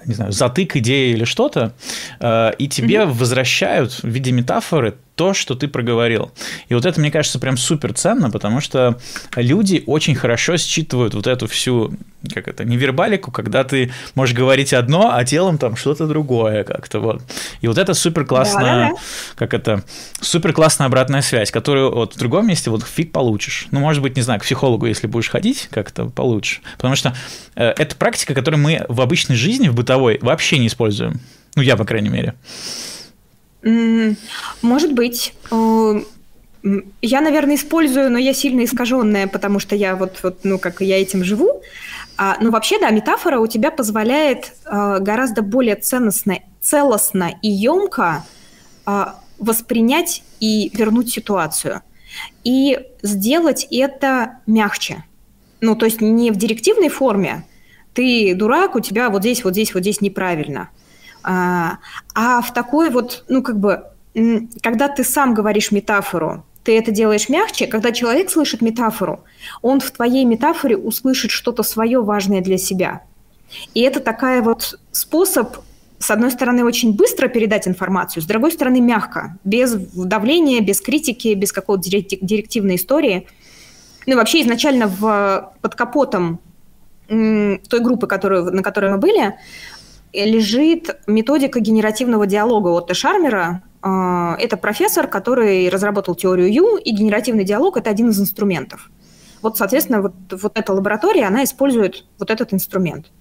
не знаю, затык идеи или что-то, э, и тебе mm-hmm. возвращают в виде метафоры то, что ты проговорил. И вот это, мне кажется, прям супер ценно, потому что люди очень хорошо считывают вот эту всю, как это, невербалику, когда ты можешь говорить одно, а телом там что-то другое как-то вот. И вот это супер классная, да, как это, супер классная обратная связь, которую вот в другом месте вот фиг получишь. Ну, может быть, не знаю, к психологу, если будешь ходить, как-то получше. Потому что э, это практика, которую мы в обычной жизни, в бытовой, вообще не используем. Ну, я, по крайней мере. Может быть. Э, я, наверное, использую, но я сильно искаженная, потому что я вот, вот ну, как я этим живу. А, но вообще, да, метафора у тебя позволяет а, гораздо более ценностно, целостно и емко а, воспринять и вернуть ситуацию. И сделать это мягче. Ну, то есть не в директивной форме. Ты дурак, у тебя вот здесь, вот здесь, вот здесь неправильно. А, а в такой вот, ну, как бы, когда ты сам говоришь метафору, ты это делаешь мягче, когда человек слышит метафору, он в твоей метафоре услышит что-то свое важное для себя. И это такая вот способ, с одной стороны, очень быстро передать информацию, с другой стороны, мягко, без давления, без критики, без какой-то директивной истории. Ну и вообще изначально в, под капотом той группы, которую, на которой мы были, лежит методика генеративного диалога Отто Шармера. А, это профессор, который разработал теорию Ю, и генеративный диалог – это один из инструментов. Вот, соответственно, вот, вот эта лаборатория, она использует вот этот инструмент.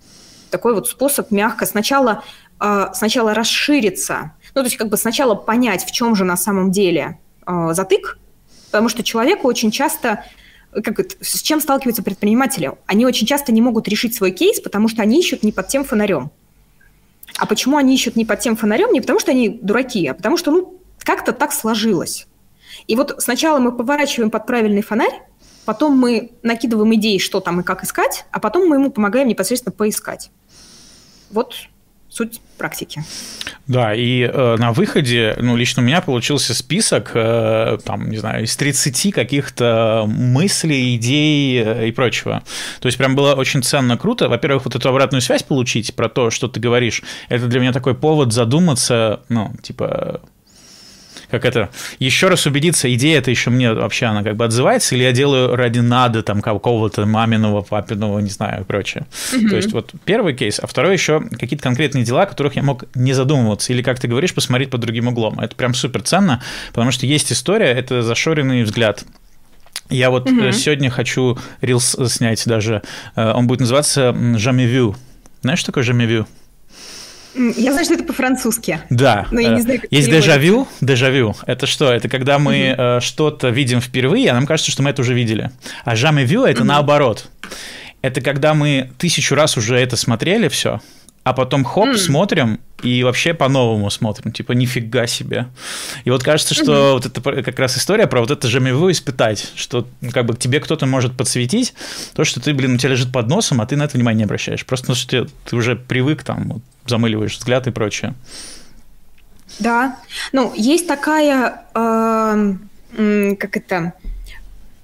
Такой вот способ мягко сначала, а, сначала расшириться, ну, то есть как бы сначала понять, в чем же на самом деле а, затык, потому что человеку очень часто как это, с чем сталкиваются предприниматели? Они очень часто не могут решить свой кейс, потому что они ищут не под тем фонарем. А почему они ищут не под тем фонарем? Не потому что они дураки, а потому что, ну, как-то так сложилось. И вот сначала мы поворачиваем под правильный фонарь, потом мы накидываем идеи, что там и как искать, а потом мы ему помогаем непосредственно поискать. Вот суть практики. Да, и э, на выходе, ну, лично у меня получился список, э, там, не знаю, из 30 каких-то мыслей, идей э, и прочего. То есть прям было очень ценно, круто. Во-первых, вот эту обратную связь получить про то, что ты говоришь, это для меня такой повод задуматься, ну, типа, как это, еще раз убедиться, идея это еще мне вообще, она как бы отзывается, или я делаю ради надо там какого-то маминого, папиного, не знаю, и прочее. Mm-hmm. То есть вот первый кейс, а второй еще какие-то конкретные дела, о которых я мог не задумываться, или, как ты говоришь, посмотреть под другим углом. Это прям супер ценно, потому что есть история, это зашоренный взгляд. Я вот mm-hmm. сегодня хочу рилс снять даже, э, он будет называться «Jamais Знаешь, что такое «Jamais я знаю, что это по-французски. Да. Но я не знаю, как Есть дежавю. Дежавю. Это что? Это когда мы угу. что-то видим впервые, а нам кажется, что мы это уже видели. А жаме-вю – это угу. наоборот. Это когда мы тысячу раз уже это смотрели все, а потом хоп, mm. смотрим и вообще по-новому смотрим, типа нифига себе. И вот кажется, что mm-hmm. вот это как раз история про вот это жемеву испытать, что ну, как бы к тебе кто-то может подсветить то, что ты, блин, у тебя лежит под носом, а ты на это внимание не обращаешь. Просто потому что ты, ты уже привык там, вот, замыливаешь взгляд и прочее. Да, ну есть такая, э, как это,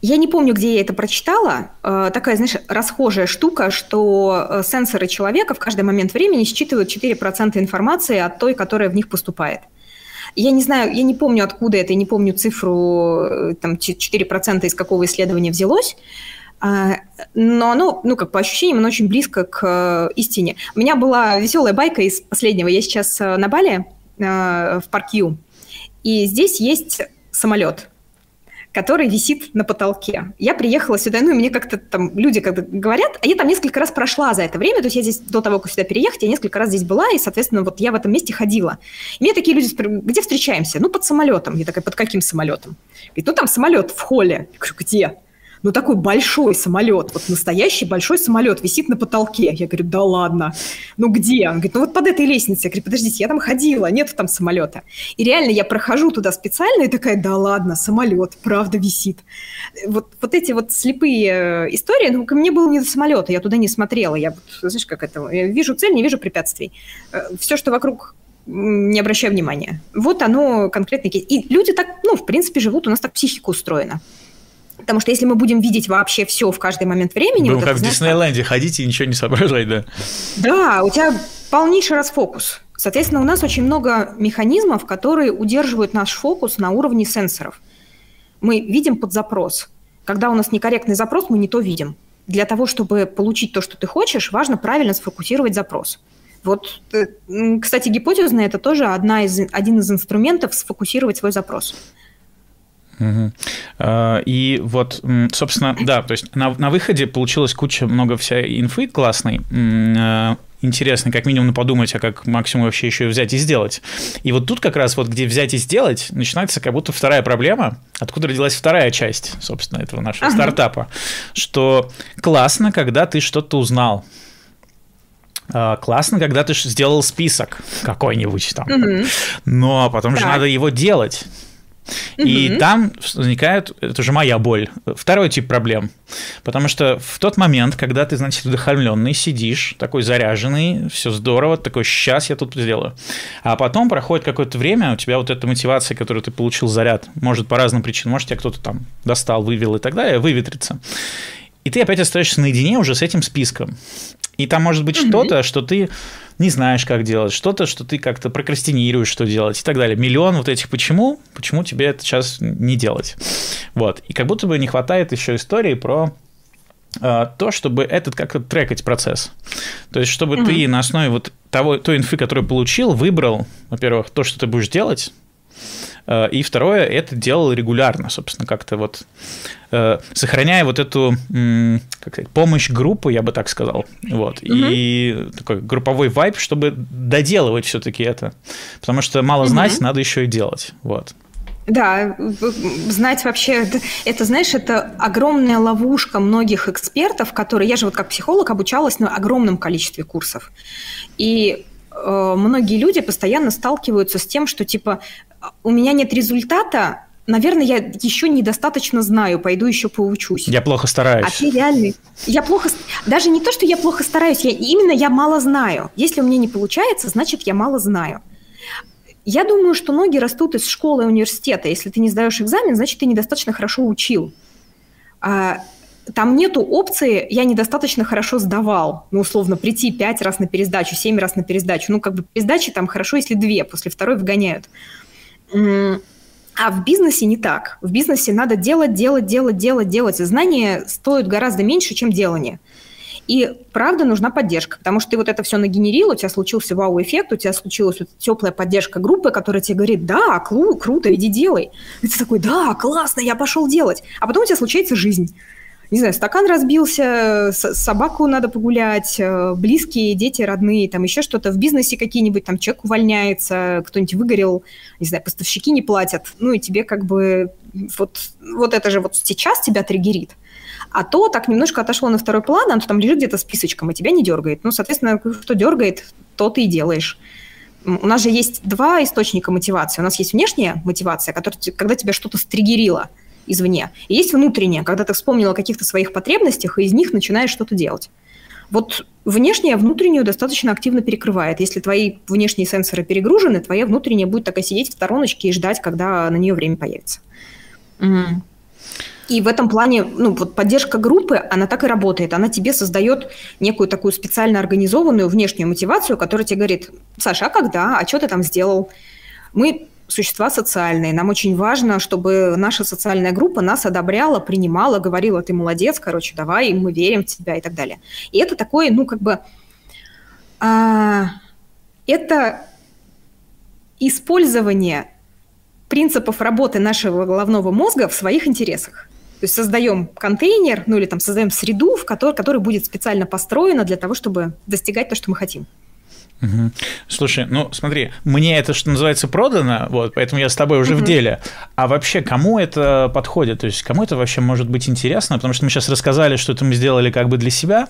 я не помню, где я это прочитала. Э, такая, знаешь, расхожая штука, что э, сенсоры человека в каждый момент времени считывают 4% информации от той, которая в них поступает. Я не знаю, я не помню, откуда это, я не помню цифру, э, там, 4% из какого исследования взялось, но оно, ну, как по ощущениям, оно очень близко к истине. У меня была веселая байка из последнего. Я сейчас на Бали, в Паркью, и здесь есть самолет – который висит на потолке. Я приехала сюда, ну, и мне как-то там люди когда говорят, а я там несколько раз прошла за это время, то есть я здесь до того, как сюда переехать, я несколько раз здесь была, и, соответственно, вот я в этом месте ходила. И мне такие люди спрашивают, где встречаемся? Ну, под самолетом. Я такая, под каким самолетом? Говорит, ну, там самолет в холле. Я говорю, где? Ну, такой большой самолет, вот настоящий большой самолет висит на потолке. Я говорю, да ладно, ну где? Он говорит, ну вот под этой лестницей. Я говорю, подождите, я там ходила, нет там самолета. И реально я прохожу туда специально и такая, да ладно, самолет, правда висит. Вот, вот эти вот слепые э, истории, ну, ко мне было не до самолета, я туда не смотрела. Я, знаешь, как это, я вижу цель, не вижу препятствий. Э, Все, что вокруг не обращаю внимания. Вот оно конкретно. И люди так, ну, в принципе, живут, у нас так психика устроена. Потому что если мы будем видеть вообще все в каждый момент времени... Будем вот как в Диснейленде как... ходить и ничего не соображать, да? Да, у тебя полнейший расфокус. Соответственно, у нас очень много механизмов, которые удерживают наш фокус на уровне сенсоров. Мы видим под запрос. Когда у нас некорректный запрос, мы не то видим. Для того, чтобы получить то, что ты хочешь, важно правильно сфокусировать запрос. Вот, э, кстати, гипотезная – это тоже одна из, один из инструментов сфокусировать свой запрос. Угу. И вот, собственно, да, то есть на, на выходе получилось куча много вся инфы классной, а, интересно, как минимум подумать, а как максимум вообще еще взять и сделать. И вот тут как раз вот где взять и сделать, начинается как будто вторая проблема, откуда родилась вторая часть, собственно, этого нашего ага. стартапа, что классно, когда ты что-то узнал, а, классно, когда ты сделал список какой-нибудь там, угу. но потом так. же надо его делать. И угу. там возникает, это уже моя боль, второй тип проблем. Потому что в тот момент, когда ты, значит, вдохновленный, сидишь, такой заряженный, все здорово, такой, сейчас я тут сделаю. А потом проходит какое-то время, у тебя вот эта мотивация, которую ты получил заряд, может по разным причинам, может тебя кто-то там достал, вывел и так далее, выветрится. И ты опять остаешься наедине уже с этим списком. И там может быть что-то, что ты не знаешь, как делать, что-то, что ты как-то прокрастинируешь, что делать и так далее. Миллион вот этих почему, почему тебе это сейчас не делать. Вот. И как будто бы не хватает еще истории про э, то, чтобы этот как-то трекать процесс. То есть, чтобы угу. ты на основе вот того, той инфы, которую получил, выбрал, во-первых, то, что ты будешь делать, и второе, это делал регулярно, собственно, как-то вот э, сохраняя вот эту как сказать, помощь группы, я бы так сказал, вот, угу. и такой групповой вайп, чтобы доделывать все-таки это, потому что мало знать, угу. надо еще и делать, вот. Да, знать вообще, это, знаешь, это огромная ловушка многих экспертов, которые, я же вот как психолог обучалась на огромном количестве курсов. И э, многие люди постоянно сталкиваются с тем, что типа у меня нет результата, наверное, я еще недостаточно знаю, пойду еще поучусь. Я плохо стараюсь. А ты реальный. Я плохо... Даже не то, что я плохо стараюсь, я... именно я мало знаю. Если у меня не получается, значит, я мало знаю. Я думаю, что ноги растут из школы и университета. Если ты не сдаешь экзамен, значит, ты недостаточно хорошо учил. А, там нету опции «я недостаточно хорошо сдавал». Ну, условно, прийти пять раз на пересдачу, семь раз на пересдачу. Ну, как бы пересдачи там хорошо, если две, после второй вгоняют. А в бизнесе не так. В бизнесе надо делать, делать, делать, делать, делать. И знания стоят гораздо меньше, чем делание. И правда нужна поддержка, потому что ты вот это все нагенерил, у тебя случился вау-эффект, у тебя случилась вот теплая поддержка группы, которая тебе говорит, да, клу, круто, иди делай. И ты такой, да, классно, я пошел делать. А потом у тебя случается жизнь не знаю, стакан разбился, собаку надо погулять, э, близкие, дети, родные, там еще что-то. В бизнесе какие-нибудь, там человек увольняется, кто-нибудь выгорел, не знаю, поставщики не платят. Ну и тебе как бы вот, вот это же вот сейчас тебя триггерит. А то так немножко отошло на второй план, оно там лежит где-то списочком, и тебя не дергает. Ну, соответственно, что дергает, то ты и делаешь. У нас же есть два источника мотивации. У нас есть внешняя мотивация, которая, когда тебя что-то стригерило – извне. И есть внутреннее, когда ты вспомнила о каких-то своих потребностях, и из них начинаешь что-то делать. Вот внешняя внутреннюю достаточно активно перекрывает. Если твои внешние сенсоры перегружены, твоя внутренняя будет такая сидеть в стороночке и ждать, когда на нее время появится. Угу. И в этом плане, ну, вот поддержка группы, она так и работает. Она тебе создает некую такую специально организованную внешнюю мотивацию, которая тебе говорит, Саша, а когда? А что ты там сделал? Мы существа социальные. Нам очень важно, чтобы наша социальная группа нас одобряла, принимала, говорила, ты молодец, короче, давай, мы верим в тебя и так далее. И это такое, ну, как бы, а, это использование принципов работы нашего головного мозга в своих интересах. То есть создаем контейнер, ну или там создаем среду, в которой, которая будет специально построена для того, чтобы достигать то, что мы хотим. Угу. Слушай, ну смотри, мне это, что называется, продано, вот, поэтому я с тобой уже угу. в деле. А вообще, кому это подходит? То есть, кому это вообще может быть интересно? Потому что мы сейчас рассказали, что это мы сделали как бы для себя,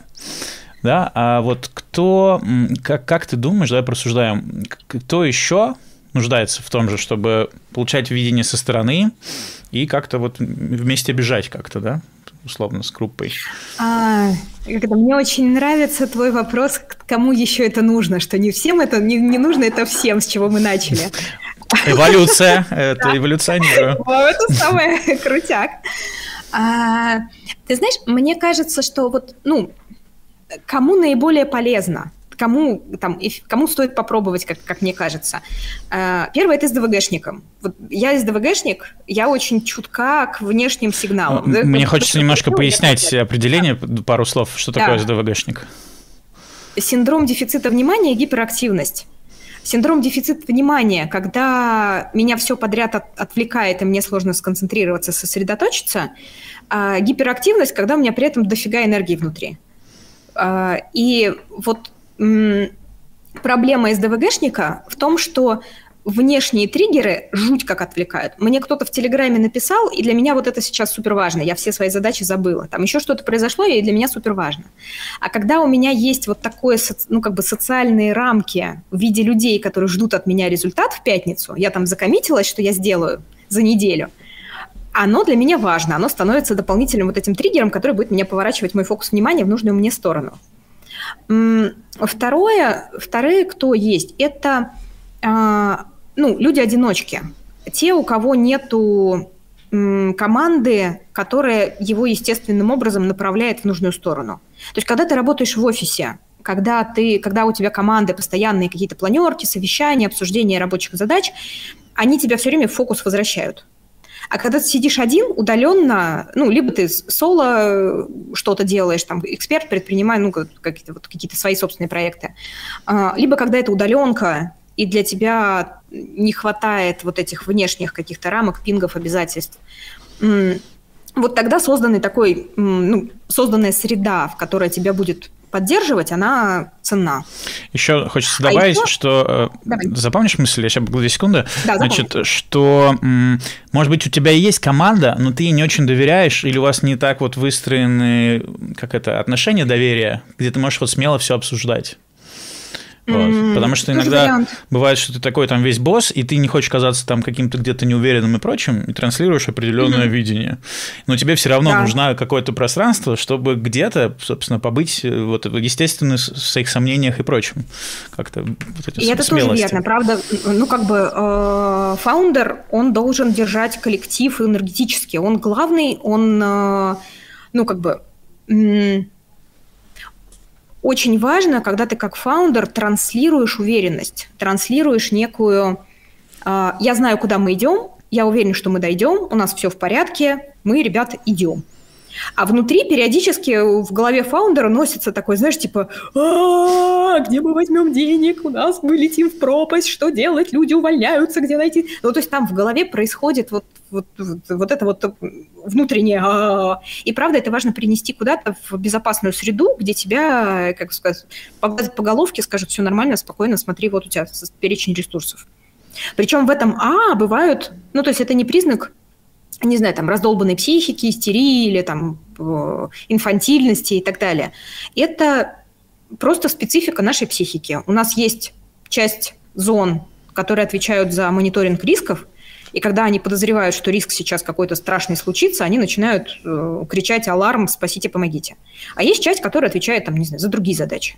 да, а вот кто, как, как ты думаешь, давай просуждаем, кто еще нуждается в том же, чтобы получать видение со стороны и как-то вот вместе бежать как-то, да? Условно, с группой? А, мне очень нравится твой вопрос, кому еще это нужно, что не всем это не, не нужно, это всем, с чего мы начали. Эволюция, это эволюционирую. Это самое крутяк. А, ты знаешь, мне кажется, что вот, ну, кому наиболее полезно? Кому, там, кому стоит попробовать, как, как мне кажется. А, первое – это СДВГшником. Вот я СДВГшник, я очень чутка к внешним сигналам. Мне это, хочется немножко пояснять определение, пару слов, что да. такое СДВГшник. Синдром дефицита внимания и гиперактивность. Синдром дефицита внимания, когда меня все подряд от, отвлекает, и мне сложно сконцентрироваться, сосредоточиться. А гиперактивность, когда у меня при этом дофига энергии внутри. А, и вот проблема СДВГшника в том, что внешние триггеры жуть как отвлекают. Мне кто-то в Телеграме написал, и для меня вот это сейчас супер важно. Я все свои задачи забыла. Там еще что-то произошло, и для меня супер важно. А когда у меня есть вот такое, ну, как бы социальные рамки в виде людей, которые ждут от меня результат в пятницу, я там закоммитилась, что я сделаю за неделю, оно для меня важно. Оно становится дополнительным вот этим триггером, который будет меня поворачивать мой фокус внимания в нужную мне сторону. Второе, вторые, кто есть, это а, ну, люди-одиночки. Те, у кого нету команды, которая его естественным образом направляет в нужную сторону. То есть, когда ты работаешь в офисе, когда, ты, когда у тебя команды, постоянные какие-то планерки, совещания, обсуждения рабочих задач, они тебя все время в фокус возвращают. А когда ты сидишь один, удаленно, ну, либо ты соло что-то делаешь, там, эксперт, предпринимая, ну, какие-то вот какие-то свои собственные проекты, а, либо когда это удаленка, и для тебя не хватает вот этих внешних каких-то рамок, пингов, обязательств, вот тогда созданный такой, ну, созданная среда, в которой тебя будет поддерживать, она ценна. Еще хочется а добавить, а еще... что... Э, Давай. Запомнишь мысль? Я сейчас две секунды. Да, Значит, что, может быть, у тебя есть команда, но ты ей не очень доверяешь, или у вас не так вот выстроены, как это, отношения доверия, где ты можешь вот смело все обсуждать. Mm-hmm. Потому что иногда бывает, что ты такой там весь босс, и ты не хочешь казаться там каким-то где-то неуверенным и прочим, и транслируешь определенное mm-hmm. видение. Но тебе все равно да. нужно какое-то пространство, чтобы где-то, собственно, побыть э, вот естественно в своих сомнениях и прочим. Как-то вот И это тоже верно, правда. Ну, как бы э, фаундер, он должен держать коллектив энергетически. Он главный, он, э, ну, как бы очень важно, когда ты как фаундер транслируешь уверенность, транслируешь некую «я знаю, куда мы идем, я уверен, что мы дойдем, у нас все в порядке, мы, ребята, идем». А внутри периодически в голове фаундера носится такой, знаешь, типа, а где мы возьмем денег, у нас мы летим в пропасть, что делать, люди увольняются, где найти. Ну, то есть там в голове происходит вот, вот, вот, это вот внутреннее. И правда, это важно принести куда-то в безопасную среду, где тебя, как сказать, погладят по головке, скажут, все нормально, спокойно, смотри, вот у тебя перечень ресурсов. Причем в этом А бывают, ну, то есть это не признак не знаю, там, раздолбанной психики, истерии или там э, инфантильности и так далее. Это просто специфика нашей психики. У нас есть часть зон, которые отвечают за мониторинг рисков, и когда они подозревают, что риск сейчас какой-то страшный случится, они начинают э, кричать «Аларм! Спасите, помогите!». А есть часть, которая отвечает, там, не знаю, за другие задачи.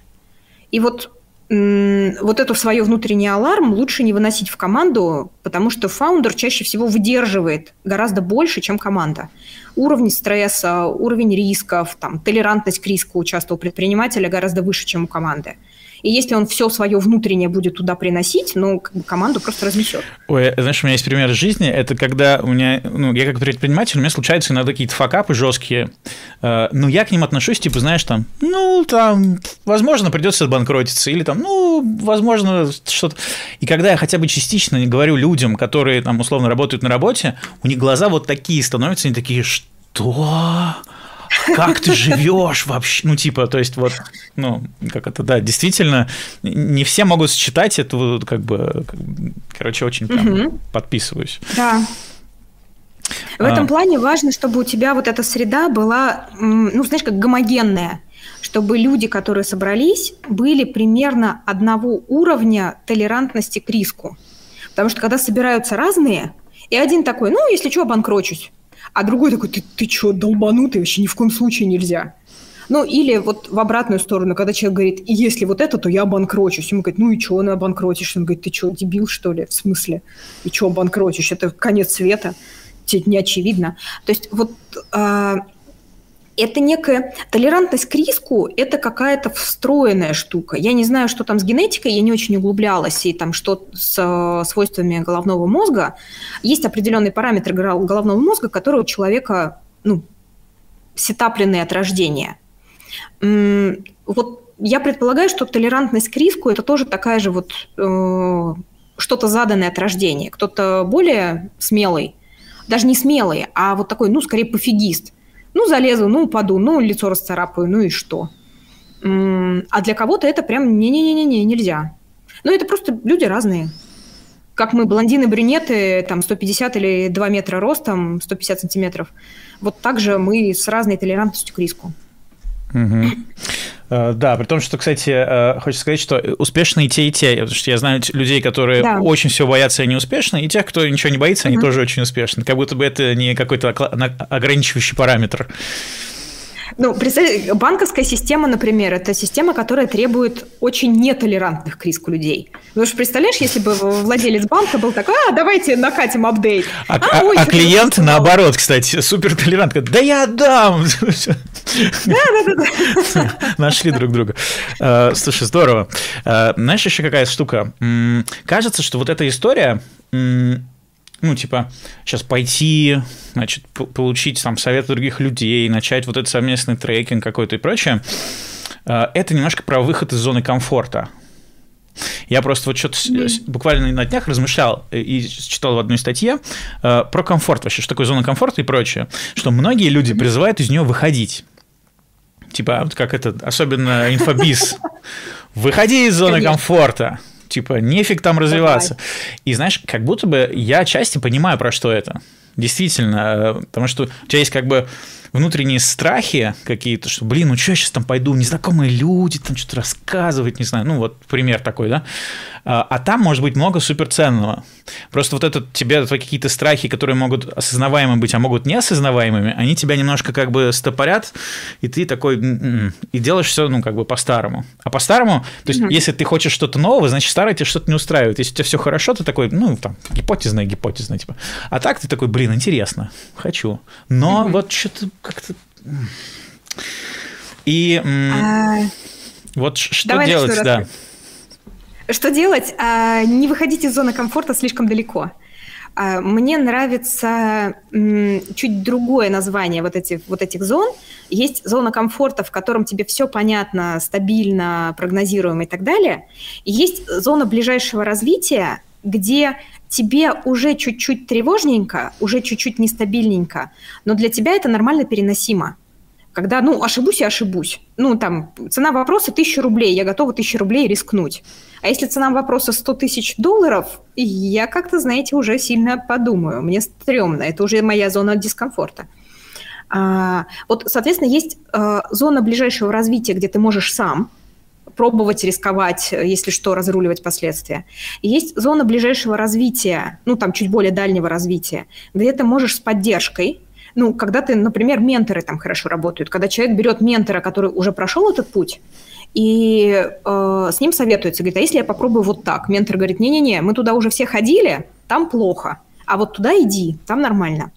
И вот вот эту свою внутренний аларм лучше не выносить в команду, потому что фаундер чаще всего выдерживает гораздо больше, чем команда. Уровень стресса, уровень рисков, там, толерантность к риску часто у предпринимателя гораздо выше, чем у команды. И если он все свое внутреннее будет туда приносить, ну, как бы команду просто разнесет. Ой, знаешь, у меня есть пример из жизни. Это когда у меня, ну, я как предприниматель, у меня случаются иногда какие-то факапы жесткие. Э, но я к ним отношусь, типа, знаешь, там, ну, там, возможно, придется обанкротиться, или там, ну, возможно, что-то. И когда я хотя бы частично говорю людям, которые там условно работают на работе, у них глаза вот такие становятся, они такие, что? Как ты живешь вообще? Ну, типа, то есть, вот, ну, как это, да, действительно, не все могут считать это, как бы, короче, очень прям угу. подписываюсь. Да. В а... этом плане важно, чтобы у тебя вот эта среда была, ну, знаешь, как гомогенная, чтобы люди, которые собрались, были примерно одного уровня толерантности к риску. Потому что когда собираются разные, и один такой, ну, если что, обанкрочусь. А другой такой, ты, ты что, долбанутый, вообще ни в коем случае нельзя. Ну, или вот в обратную сторону, когда человек говорит, если вот это, то я обанкрочусь. Ему говорит, ну и что, он обанкротишь? Он говорит, ты что, дебил, что ли? В смысле? И что обанкротишь? Это конец света. Тебе не очевидно. То есть вот а, это некая толерантность к риску, это какая-то встроенная штука. Я не знаю, что там с генетикой, я не очень углублялась, и там что с э, свойствами головного мозга. Есть определенные параметры головного мозга, которые у человека ну, сетапленные от рождения. Вот я предполагаю, что толерантность к риску – это тоже такая же вот э, что-то заданное от рождения. Кто-то более смелый, даже не смелый, а вот такой, ну, скорее пофигист – ну, залезу, ну, упаду, ну, лицо расцарапаю, ну и что? А для кого-то это прям не-не-не-не, нельзя. Ну, это просто люди разные. Как мы, блондины, брюнеты, там, 150 или 2 метра ростом, 150 сантиметров. Вот так же мы с разной толерантностью к риску. Угу. Да, при том, что, кстати, э, хочется сказать, что успешны и те, и те. Потому что я знаю людей, которые да. очень все боятся, и они успешны, и тех, кто ничего не боится, они угу. тоже очень успешны. Как будто бы это не какой-то ограничивающий параметр. Ну, представь, банковская система, например, это система, которая требует очень нетолерантных к риску людей. Ну что, представляешь, если бы владелец банка был такой, а, давайте накатим апдейт. А, а, ой, а клиент, наоборот, кстати, супер толерантный. Да я отдам! Да, да, да. Нашли друг друга. Э, слушай, здорово. Э, знаешь, еще какая штука? Кажется, что вот эта история ну, типа, сейчас пойти, значит, получить там совет других людей, начать вот этот совместный трекинг какой-то и прочее, э, это немножко про выход из зоны комфорта. Я просто вот что-то буквально на днях размышлял и читал в одной статье э, про комфорт вообще, что такое зона комфорта и прочее, что многие люди призывают из нее выходить. Типа, вот как это, особенно инфобиз. Выходи из зоны комфорта типа, нефиг там развиваться. Давай. И знаешь, как будто бы я отчасти понимаю, про что это. Действительно, э, потому что у тебя есть как бы внутренние страхи какие-то, что, блин, ну что я сейчас там пойду, незнакомые люди, там что-то рассказывать, не знаю, ну вот пример такой, да, а, а там может быть много суперценного. Просто вот это тебе какие-то страхи, которые могут осознаваемы быть, а могут неосознаваемыми, они тебя немножко как бы стопорят, и ты такой, «М-м-м», и делаешь все, ну, как бы по-старому. А по-старому, то есть, mm-hmm. если ты хочешь что-то нового, значит, старое тебе что-то не устраивает. Если у тебя все хорошо, ты такой, ну, там, гипотезное, гипотезное, типа. А так ты такой, блин, интересно, хочу. Но mm-hmm. вот что-то как-то... И а... вот что Давай делать, да? Что делать? А, не выходить из зоны комфорта слишком далеко. А, мне нравится чуть другое название вот этих, вот этих зон. Есть зона комфорта, в котором тебе все понятно, стабильно, прогнозируемо и так далее. И есть зона ближайшего развития, где тебе уже чуть-чуть тревожненько, уже чуть-чуть нестабильненько, но для тебя это нормально переносимо. Когда, ну, ошибусь и ошибусь. Ну, там, цена вопроса 1000 рублей, я готова 1000 рублей рискнуть. А если цена вопроса 100 тысяч долларов, я как-то, знаете, уже сильно подумаю. Мне стрёмно, это уже моя зона дискомфорта. А, вот, соответственно, есть а, зона ближайшего развития, где ты можешь сам пробовать рисковать, если что, разруливать последствия. Есть зона ближайшего развития, ну, там, чуть более дальнего развития, где ты можешь с поддержкой, ну, когда ты, например, менторы там хорошо работают, когда человек берет ментора, который уже прошел этот путь, и э, с ним советуется, говорит, а если я попробую вот так? Ментор говорит, не-не-не, мы туда уже все ходили, там плохо, а вот туда иди, там нормально.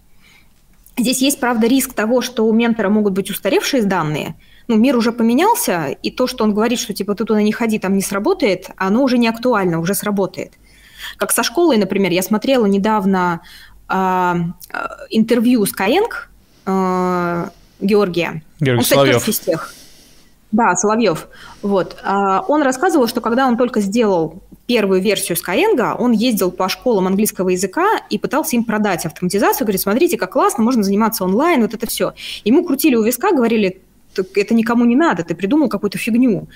Здесь есть, правда, риск того, что у ментора могут быть устаревшие данные, ну, мир уже поменялся, и то, что он говорит, что типа ты туда не ходи, там не сработает, оно уже не актуально, уже сработает. Как со школой, например, я смотрела недавно э, интервью с Каенг э, Георгия. Георгий он, кстати, Соловьев. тоже из тех. Да, Соловьев. Вот. Он рассказывал, что когда он только сделал первую версию Skyeng, он ездил по школам английского языка и пытался им продать автоматизацию. Говорит, смотрите, как классно, можно заниматься онлайн, вот это все. Ему крутили у виска, говорили, это никому не надо, ты придумал какую-то фигню.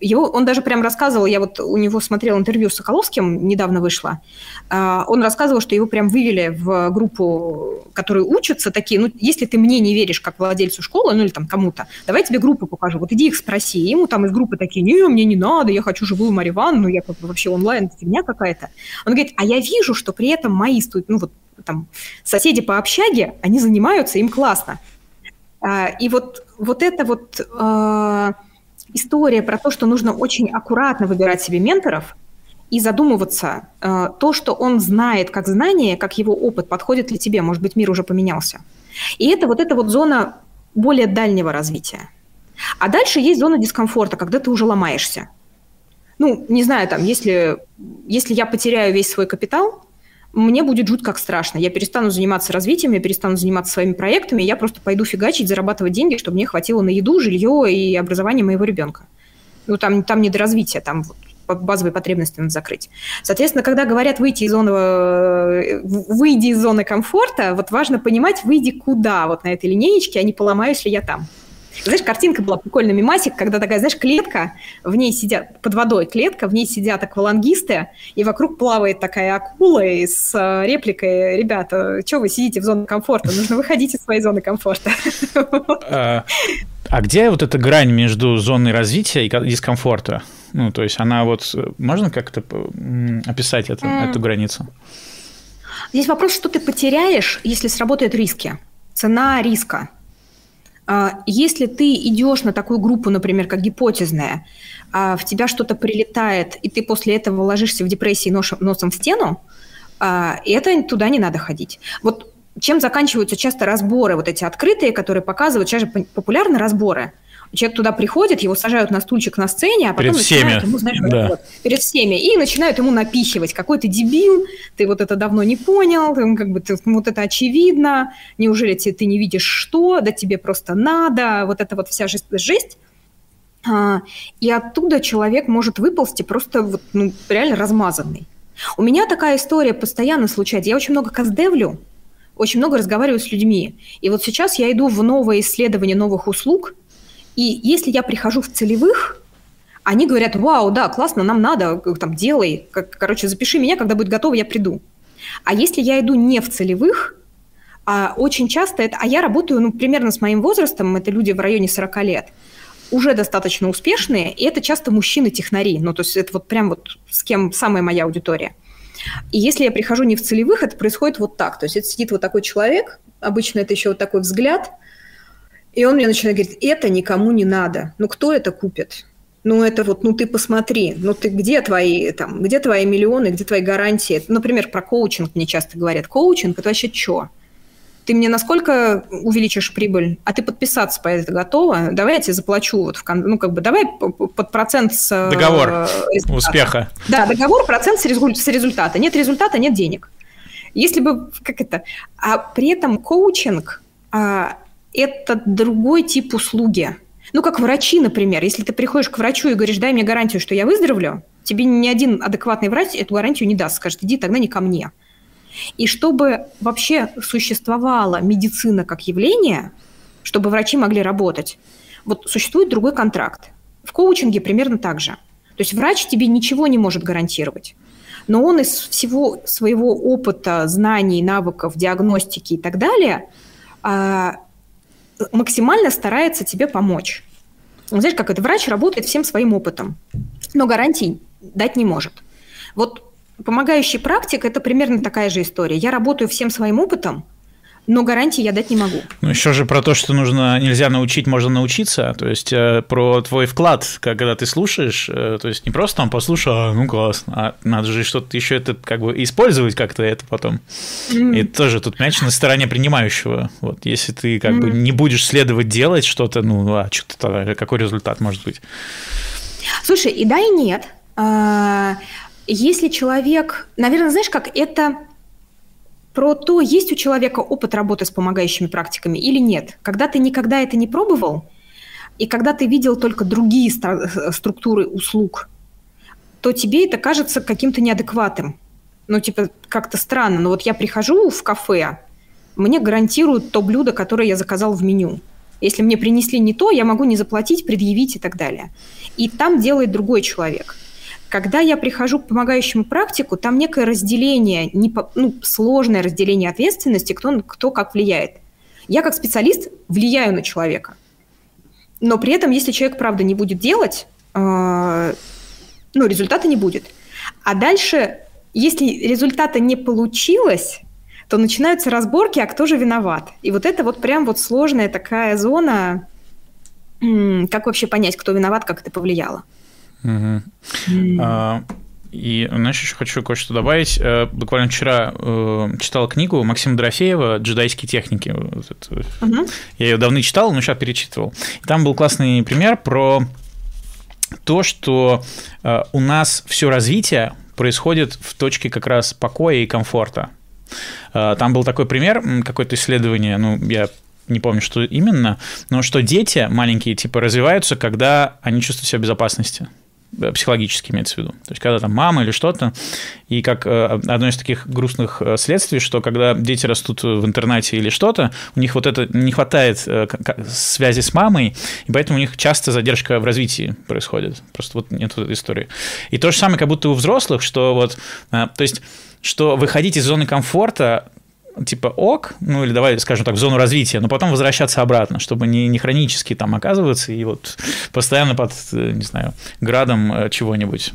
Его, он даже прям рассказывал, я вот у него смотрел интервью с Соколовским, недавно вышло, а, он рассказывал, что его прям вывели в группу, которые учатся, такие, ну, если ты мне не веришь как владельцу школы, ну, или там кому-то, давай тебе группу покажу, вот иди их спроси. Ему там из группы такие, не, мне не надо, я хочу живую Марию Ивановну, я вообще онлайн, фигня какая-то. Он говорит, а я вижу, что при этом мои, ну, вот там, соседи по общаге, они занимаются, им классно. А, и вот, вот эта вот э, история про то, что нужно очень аккуратно выбирать себе менторов и задумываться, э, то, что он знает как знание, как его опыт, подходит ли тебе, может быть, мир уже поменялся. И это вот эта вот зона более дальнего развития. А дальше есть зона дискомфорта, когда ты уже ломаешься. Ну, не знаю, там, если, если я потеряю весь свой капитал, мне будет жуть как страшно. Я перестану заниматься развитием, я перестану заниматься своими проектами, я просто пойду фигачить, зарабатывать деньги, чтобы мне хватило на еду, жилье и образование моего ребенка. Ну, там, там не до развития, там вот базовые потребности надо закрыть. Соответственно, когда говорят выйти из зоны, э, выйди из зоны комфорта, вот важно понимать, выйди куда вот на этой линеечке, а не поломаюсь ли я там. Знаешь, картинка была прикольная, мимасик, когда такая, знаешь, клетка, в ней сидят, под водой клетка, в ней сидят аквалангисты, и вокруг плавает такая акула и с э, репликой, ребята, что вы сидите в зоне комфорта? Нужно выходить из своей зоны комфорта. А, а где вот эта грань между зоной развития и дискомфорта? Ну, то есть она вот... Можно как-то описать это, эту границу? Здесь вопрос, что ты потеряешь, если сработают риски. Цена риска. А, если ты идешь на такую группу, например, как гипотезная, а в тебя что-то прилетает, и ты после этого ложишься в депрессии носом в стену, а, это туда не надо ходить. Вот чем заканчиваются часто разборы, вот эти открытые, которые показывают, сейчас же популярны разборы – Человек туда приходит, его сажают на стульчик на сцене, а потом перед начинают всеми. ему, знаешь, да. вот, перед всеми, и начинают ему напихивать, какой ты дебил, ты вот это давно не понял, ты, как бы ты, вот это очевидно, неужели ты, ты не видишь что, да тебе просто надо, вот это вот вся жесть. жесть. А, и оттуда человек может выползти просто вот, ну, реально размазанный. У меня такая история постоянно случается. Я очень много каздевлю, очень много разговариваю с людьми. И вот сейчас я иду в новое исследование новых услуг – и если я прихожу в целевых, они говорят, вау, да, классно, нам надо, там, делай, короче, запиши меня, когда будет готово, я приду. А если я иду не в целевых, А очень часто это... А я работаю, ну, примерно с моим возрастом, это люди в районе 40 лет, уже достаточно успешные, и это часто мужчины-технари. Ну, то есть это вот прям вот с кем самая моя аудитория. И если я прихожу не в целевых, это происходит вот так. То есть это сидит вот такой человек, обычно это еще вот такой взгляд, и он мне начинает говорить, это никому не надо. Ну, кто это купит? Ну, это вот, ну, ты посмотри, ну, ты где твои, там, где твои миллионы, где твои гарантии? Например, про коучинг мне часто говорят. Коучинг – это вообще что? Ты мне насколько увеличишь прибыль, а ты подписаться по это готова? Давай я тебе заплачу вот в ну как бы давай под процент с э, договор результата. успеха. Да, договор процент с результата. Нет результата, нет денег. Если бы как это, а при этом коучинг а, это другой тип услуги. Ну, как врачи, например. Если ты приходишь к врачу и говоришь, дай мне гарантию, что я выздоровлю, тебе ни один адекватный врач эту гарантию не даст. Скажет, иди тогда не ко мне. И чтобы вообще существовала медицина как явление, чтобы врачи могли работать, вот существует другой контракт. В коучинге примерно так же. То есть врач тебе ничего не может гарантировать. Но он из всего своего опыта, знаний, навыков, диагностики и так далее а, максимально старается тебе помочь. Знаешь, как это? Врач работает всем своим опытом, но гарантий дать не может. Вот помогающий практик – это примерно такая же история. Я работаю всем своим опытом, но гарантии я дать не могу. Ну, еще же про то, что нужно, нельзя научить, можно научиться. То есть э, про твой вклад, когда ты слушаешь, э, то есть не просто там послушал, а, ну классно, а надо же что-то еще это как бы использовать как-то это потом. Mm. И тоже тут мяч на стороне принимающего. Вот если ты как mm. бы не будешь следовать делать что-то, ну а что-то какой результат может быть? Слушай, и да, и нет. А, если человек, наверное, знаешь, как это про то, есть у человека опыт работы с помогающими практиками или нет. Когда ты никогда это не пробовал, и когда ты видел только другие структуры услуг, то тебе это кажется каким-то неадекватным. Ну, типа, как-то странно. Но вот я прихожу в кафе, мне гарантируют то блюдо, которое я заказал в меню. Если мне принесли не то, я могу не заплатить, предъявить и так далее. И там делает другой человек – когда я прихожу к помогающему практику, там некое разделение, не, ну, сложное разделение ответственности, кто, кто как влияет. Я как специалист влияю на человека. Но при этом, если человек, правда, не будет делать, э, ну, результата не будет. А дальше, если результата не получилось, то начинаются разборки, а кто же виноват. И вот это вот прям вот сложная такая зона, как вообще понять, кто виноват, как это повлияло. Угу. А, и, знаешь, еще хочу кое-что добавить. Э, буквально вчера э, читал книгу Максима Дорофеева «Джедайские техники». Угу. Я ее давно читал, но сейчас перечитывал. И там был классный пример про то, что э, у нас все развитие происходит в точке как раз покоя и комфорта. Там был такой пример, какое-то исследование, ну, я не помню, что именно, но что дети маленькие, типа, развиваются, когда они чувствуют себя в безопасности. Э, психологически имеется в виду. То есть, когда там мама или что-то. И как э, одно из таких грустных э, следствий, что когда дети растут в интернате или что-то, у них вот это не хватает связи с мамой, и поэтому у них часто задержка в развитии происходит. Просто вот нет вот этой истории. И то же самое, как будто у взрослых, что вот, то есть, что выходить из зоны комфорта типа ок, ну или давай скажем так, в зону развития, но потом возвращаться обратно, чтобы не, не хронически там оказываться и вот постоянно под, э, не знаю, градом э, чего-нибудь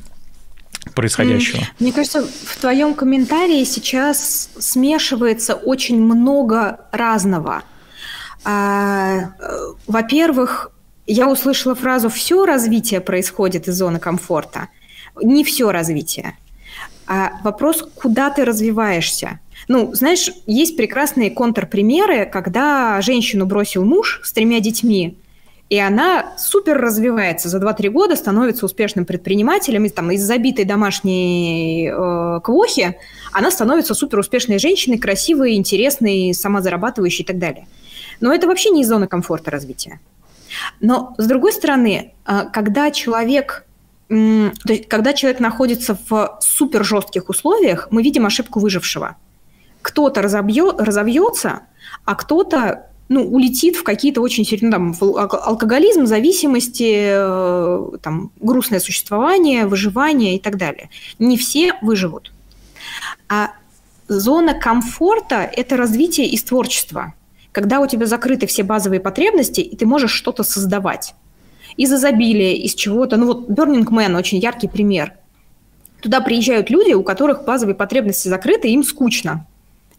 происходящего. Мне кажется, в твоем комментарии сейчас смешивается очень много разного. А, э, во-первых, я услышала фразу «все развитие происходит из зоны комфорта». Не все развитие. А вопрос, куда ты развиваешься. Ну, знаешь, есть прекрасные контрпримеры, когда женщину бросил муж с тремя детьми, и она супер развивается за 2-3 года, становится успешным предпринимателем, и там из забитой домашней э, квохи она становится супер успешной женщиной, красивой, интересной, самозарабатывающей и так далее. Но это вообще не из зоны комфорта развития. Но, с другой стороны, э, когда человек то есть, когда человек находится в супер жестких условиях, мы видим ошибку выжившего кто-то разобьет, разовьется, а кто-то ну, улетит в какие-то очень серьезные, там, в алкоголизм, зависимости, э, там, грустное существование, выживание и так далее. Не все выживут. А зона комфорта – это развитие из творчества. Когда у тебя закрыты все базовые потребности, и ты можешь что-то создавать. Из изобилия, из чего-то. Ну вот Burning Man – очень яркий пример. Туда приезжают люди, у которых базовые потребности закрыты, им скучно.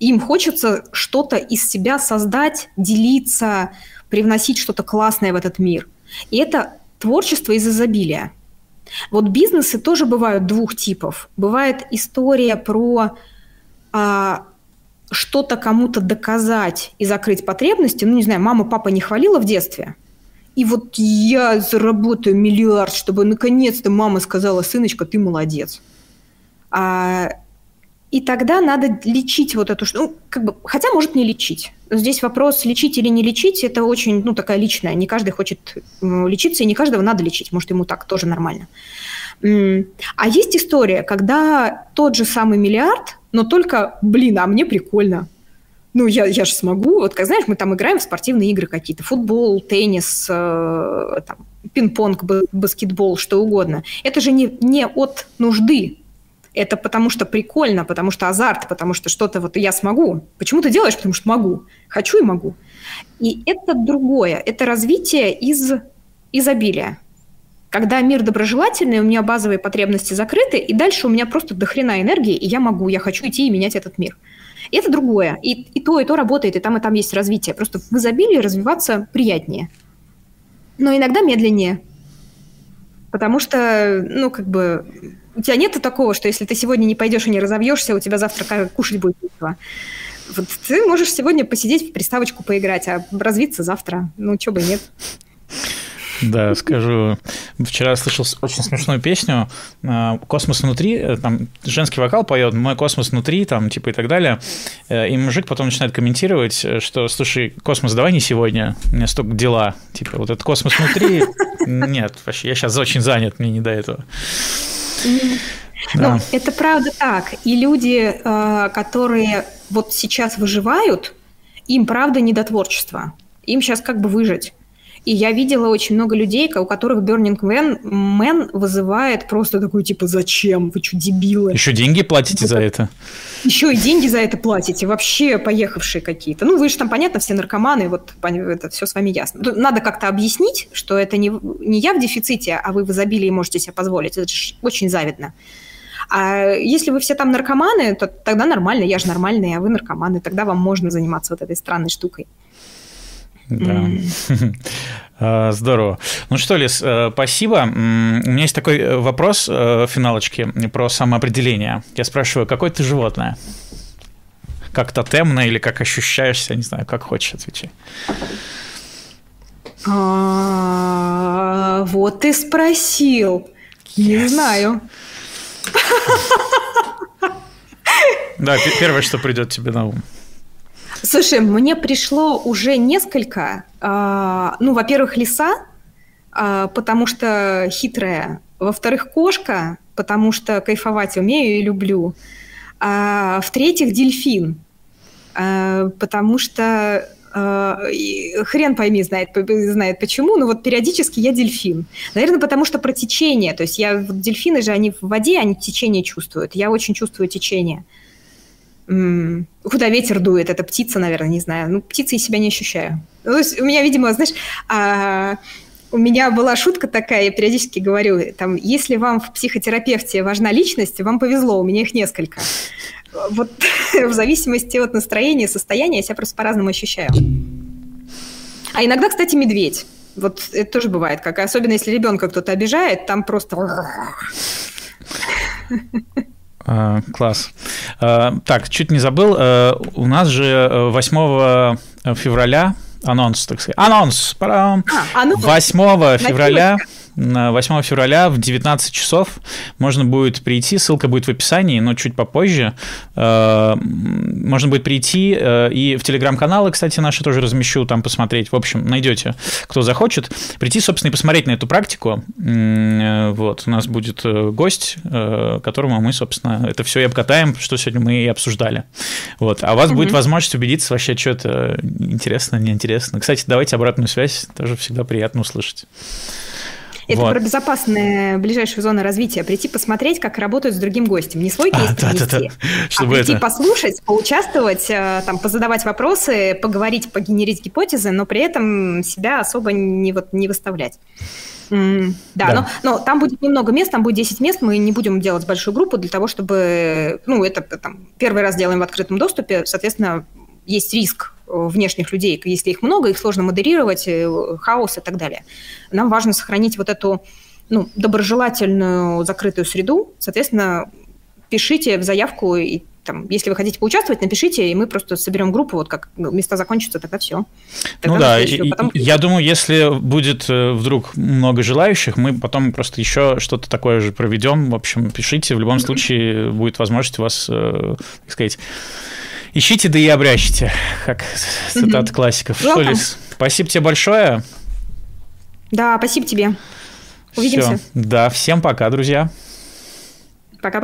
Им хочется что-то из себя создать, делиться, привносить что-то классное в этот мир. И это творчество из изобилия. Вот бизнесы тоже бывают двух типов. Бывает история про а, что-то кому-то доказать и закрыть потребности. Ну, не знаю, мама, папа не хвалила в детстве. И вот я заработаю миллиард, чтобы наконец-то мама сказала, сыночка, ты молодец. А, и тогда надо лечить вот эту, ну, как бы, хотя может не лечить. Здесь вопрос, лечить или не лечить, это очень, ну, такая личная. Не каждый хочет лечиться, и не каждого надо лечить. Может, ему так тоже нормально. А есть история, когда тот же самый миллиард, но только, блин, а мне прикольно. Ну, я, я же смогу. Вот, как знаешь, мы там играем в спортивные игры какие-то. Футбол, теннис, э, там, пинг-понг, баскетбол, что угодно. Это же не, не от нужды это потому что прикольно, потому что азарт, потому что что-то вот я смогу. Почему ты делаешь? Потому что могу. Хочу и могу. И это другое. Это развитие из изобилия. Когда мир доброжелательный, у меня базовые потребности закрыты, и дальше у меня просто дохрена энергии, и я могу, я хочу идти и менять этот мир. И это другое. И, и то, и то работает, и там, и там есть развитие. Просто в изобилии развиваться приятнее. Но иногда медленнее. Потому что, ну, как бы, у тебя нет такого, что если ты сегодня не пойдешь и не разовьешься, у тебя завтра кушать будет нечего. Вот ты можешь сегодня посидеть в приставочку поиграть, а развиться завтра. Ну, чего бы нет. Да, скажу. Вчера слышал очень смешную песню а, «Космос внутри», э, там женский вокал поет «Мой космос внутри», там, типа и так далее. Э, и мужик потом начинает комментировать, э, что, слушай, космос, давай не сегодня, у меня столько дела. Типа, вот этот космос внутри, нет, вообще, я сейчас очень занят, мне не до этого. Да. Ну, это правда так. И люди, э, которые вот сейчас выживают, им правда не до творчества. Им сейчас как бы выжить. И я видела очень много людей, у которых Burning Man, Man вызывает просто такой, типа, зачем? Вы что, дебилы? Еще деньги платите за это? Еще и деньги за это платите. Вообще поехавшие какие-то. Ну, вы же там, понятно, все наркоманы, вот это все с вами ясно. Надо как-то объяснить, что это не, не я в дефиците, а вы в изобилии можете себе позволить. Это же очень завидно. А если вы все там наркоманы, то тогда нормально, я же нормальный, а вы наркоманы, тогда вам можно заниматься вот этой странной штукой. Да. А, здорово. Ну что, Лиз, э, спасибо. У меня есть такой э, вопрос э, в финалочке про самоопределение. Я спрашиваю, какое ты животное? Как тотемное или как ощущаешься? Не знаю, как хочешь отвечать. А, вот ты спросил. Не знаю. Да, первое, что придет тебе на ум. Слушай, мне пришло уже несколько. Э, ну, во-первых, лиса, э, потому что хитрая. Во-вторых, кошка, потому что кайфовать умею и люблю. А в-третьих, дельфин, потому что хрен пойми знает, знает почему, но вот периодически я дельфин. Наверное, потому что про течение. То есть я, вот дельфины же, они в воде, они течение чувствуют. Я очень чувствую течение. Куда ветер дует? Это птица, наверное, не знаю. Ну, птицей себя не ощущаю. Ну, то есть у меня, видимо, знаешь, а, у меня была шутка такая, я периодически говорю, там, если вам в психотерапевте важна личность, вам повезло, у меня их несколько. Вот в зависимости от настроения, состояния я себя просто по-разному ощущаю. А иногда, кстати, медведь. Вот это тоже бывает, как особенно если ребенка кто-то обижает, там просто класс. А, так, чуть не забыл. А, у нас же 8 февраля анонс, так сказать. Анонс! А, 8 февраля 8 февраля в 19 часов можно будет прийти, ссылка будет в описании, но чуть попозже. Э, можно будет прийти э, и в телеграм-каналы, кстати, наши тоже размещу, там посмотреть. В общем, найдете, кто захочет. Прийти, собственно, и посмотреть на эту практику. Э, вот, у нас будет гость, которому мы, собственно, это все и обкатаем, что сегодня мы и обсуждали. Вот. А у вас mm будет возможность убедиться вообще, что это интересно, неинтересно. Кстати, давайте обратную связь, тоже всегда приятно услышать. Это вот. про безопасные ближайшие зоны развития. Прийти посмотреть, как работают с другим гостем. Не свой кейс а, принести, да, да, да. Чтобы а прийти это... послушать, поучаствовать, э, там, позадавать вопросы, поговорить, погенерить гипотезы, но при этом себя особо не, вот, не выставлять. Mm, да, да. Но, но там будет немного мест, там будет 10 мест, мы не будем делать большую группу для того, чтобы, ну, это там, первый раз делаем в открытом доступе, соответственно, есть риск э, внешних людей, если их много, их сложно модерировать, э, хаос и так далее. Нам важно сохранить вот эту ну, доброжелательную закрытую среду, соответственно, пишите в заявку, и там, если вы хотите поучаствовать, напишите, и мы просто соберем группу, вот как места закончатся, тогда все. Тогда ну да, и, потом... я думаю, если будет э, вдруг много желающих, мы потом просто еще что-то такое же проведем. В общем, пишите, в любом случае будет возможность у вас, так сказать, Ищите, да и обрящите, как цитат классиков. Что, Лиз, спасибо тебе большое. Да, спасибо тебе. Увидимся. Все. Да, всем пока, друзья. Пока-пока.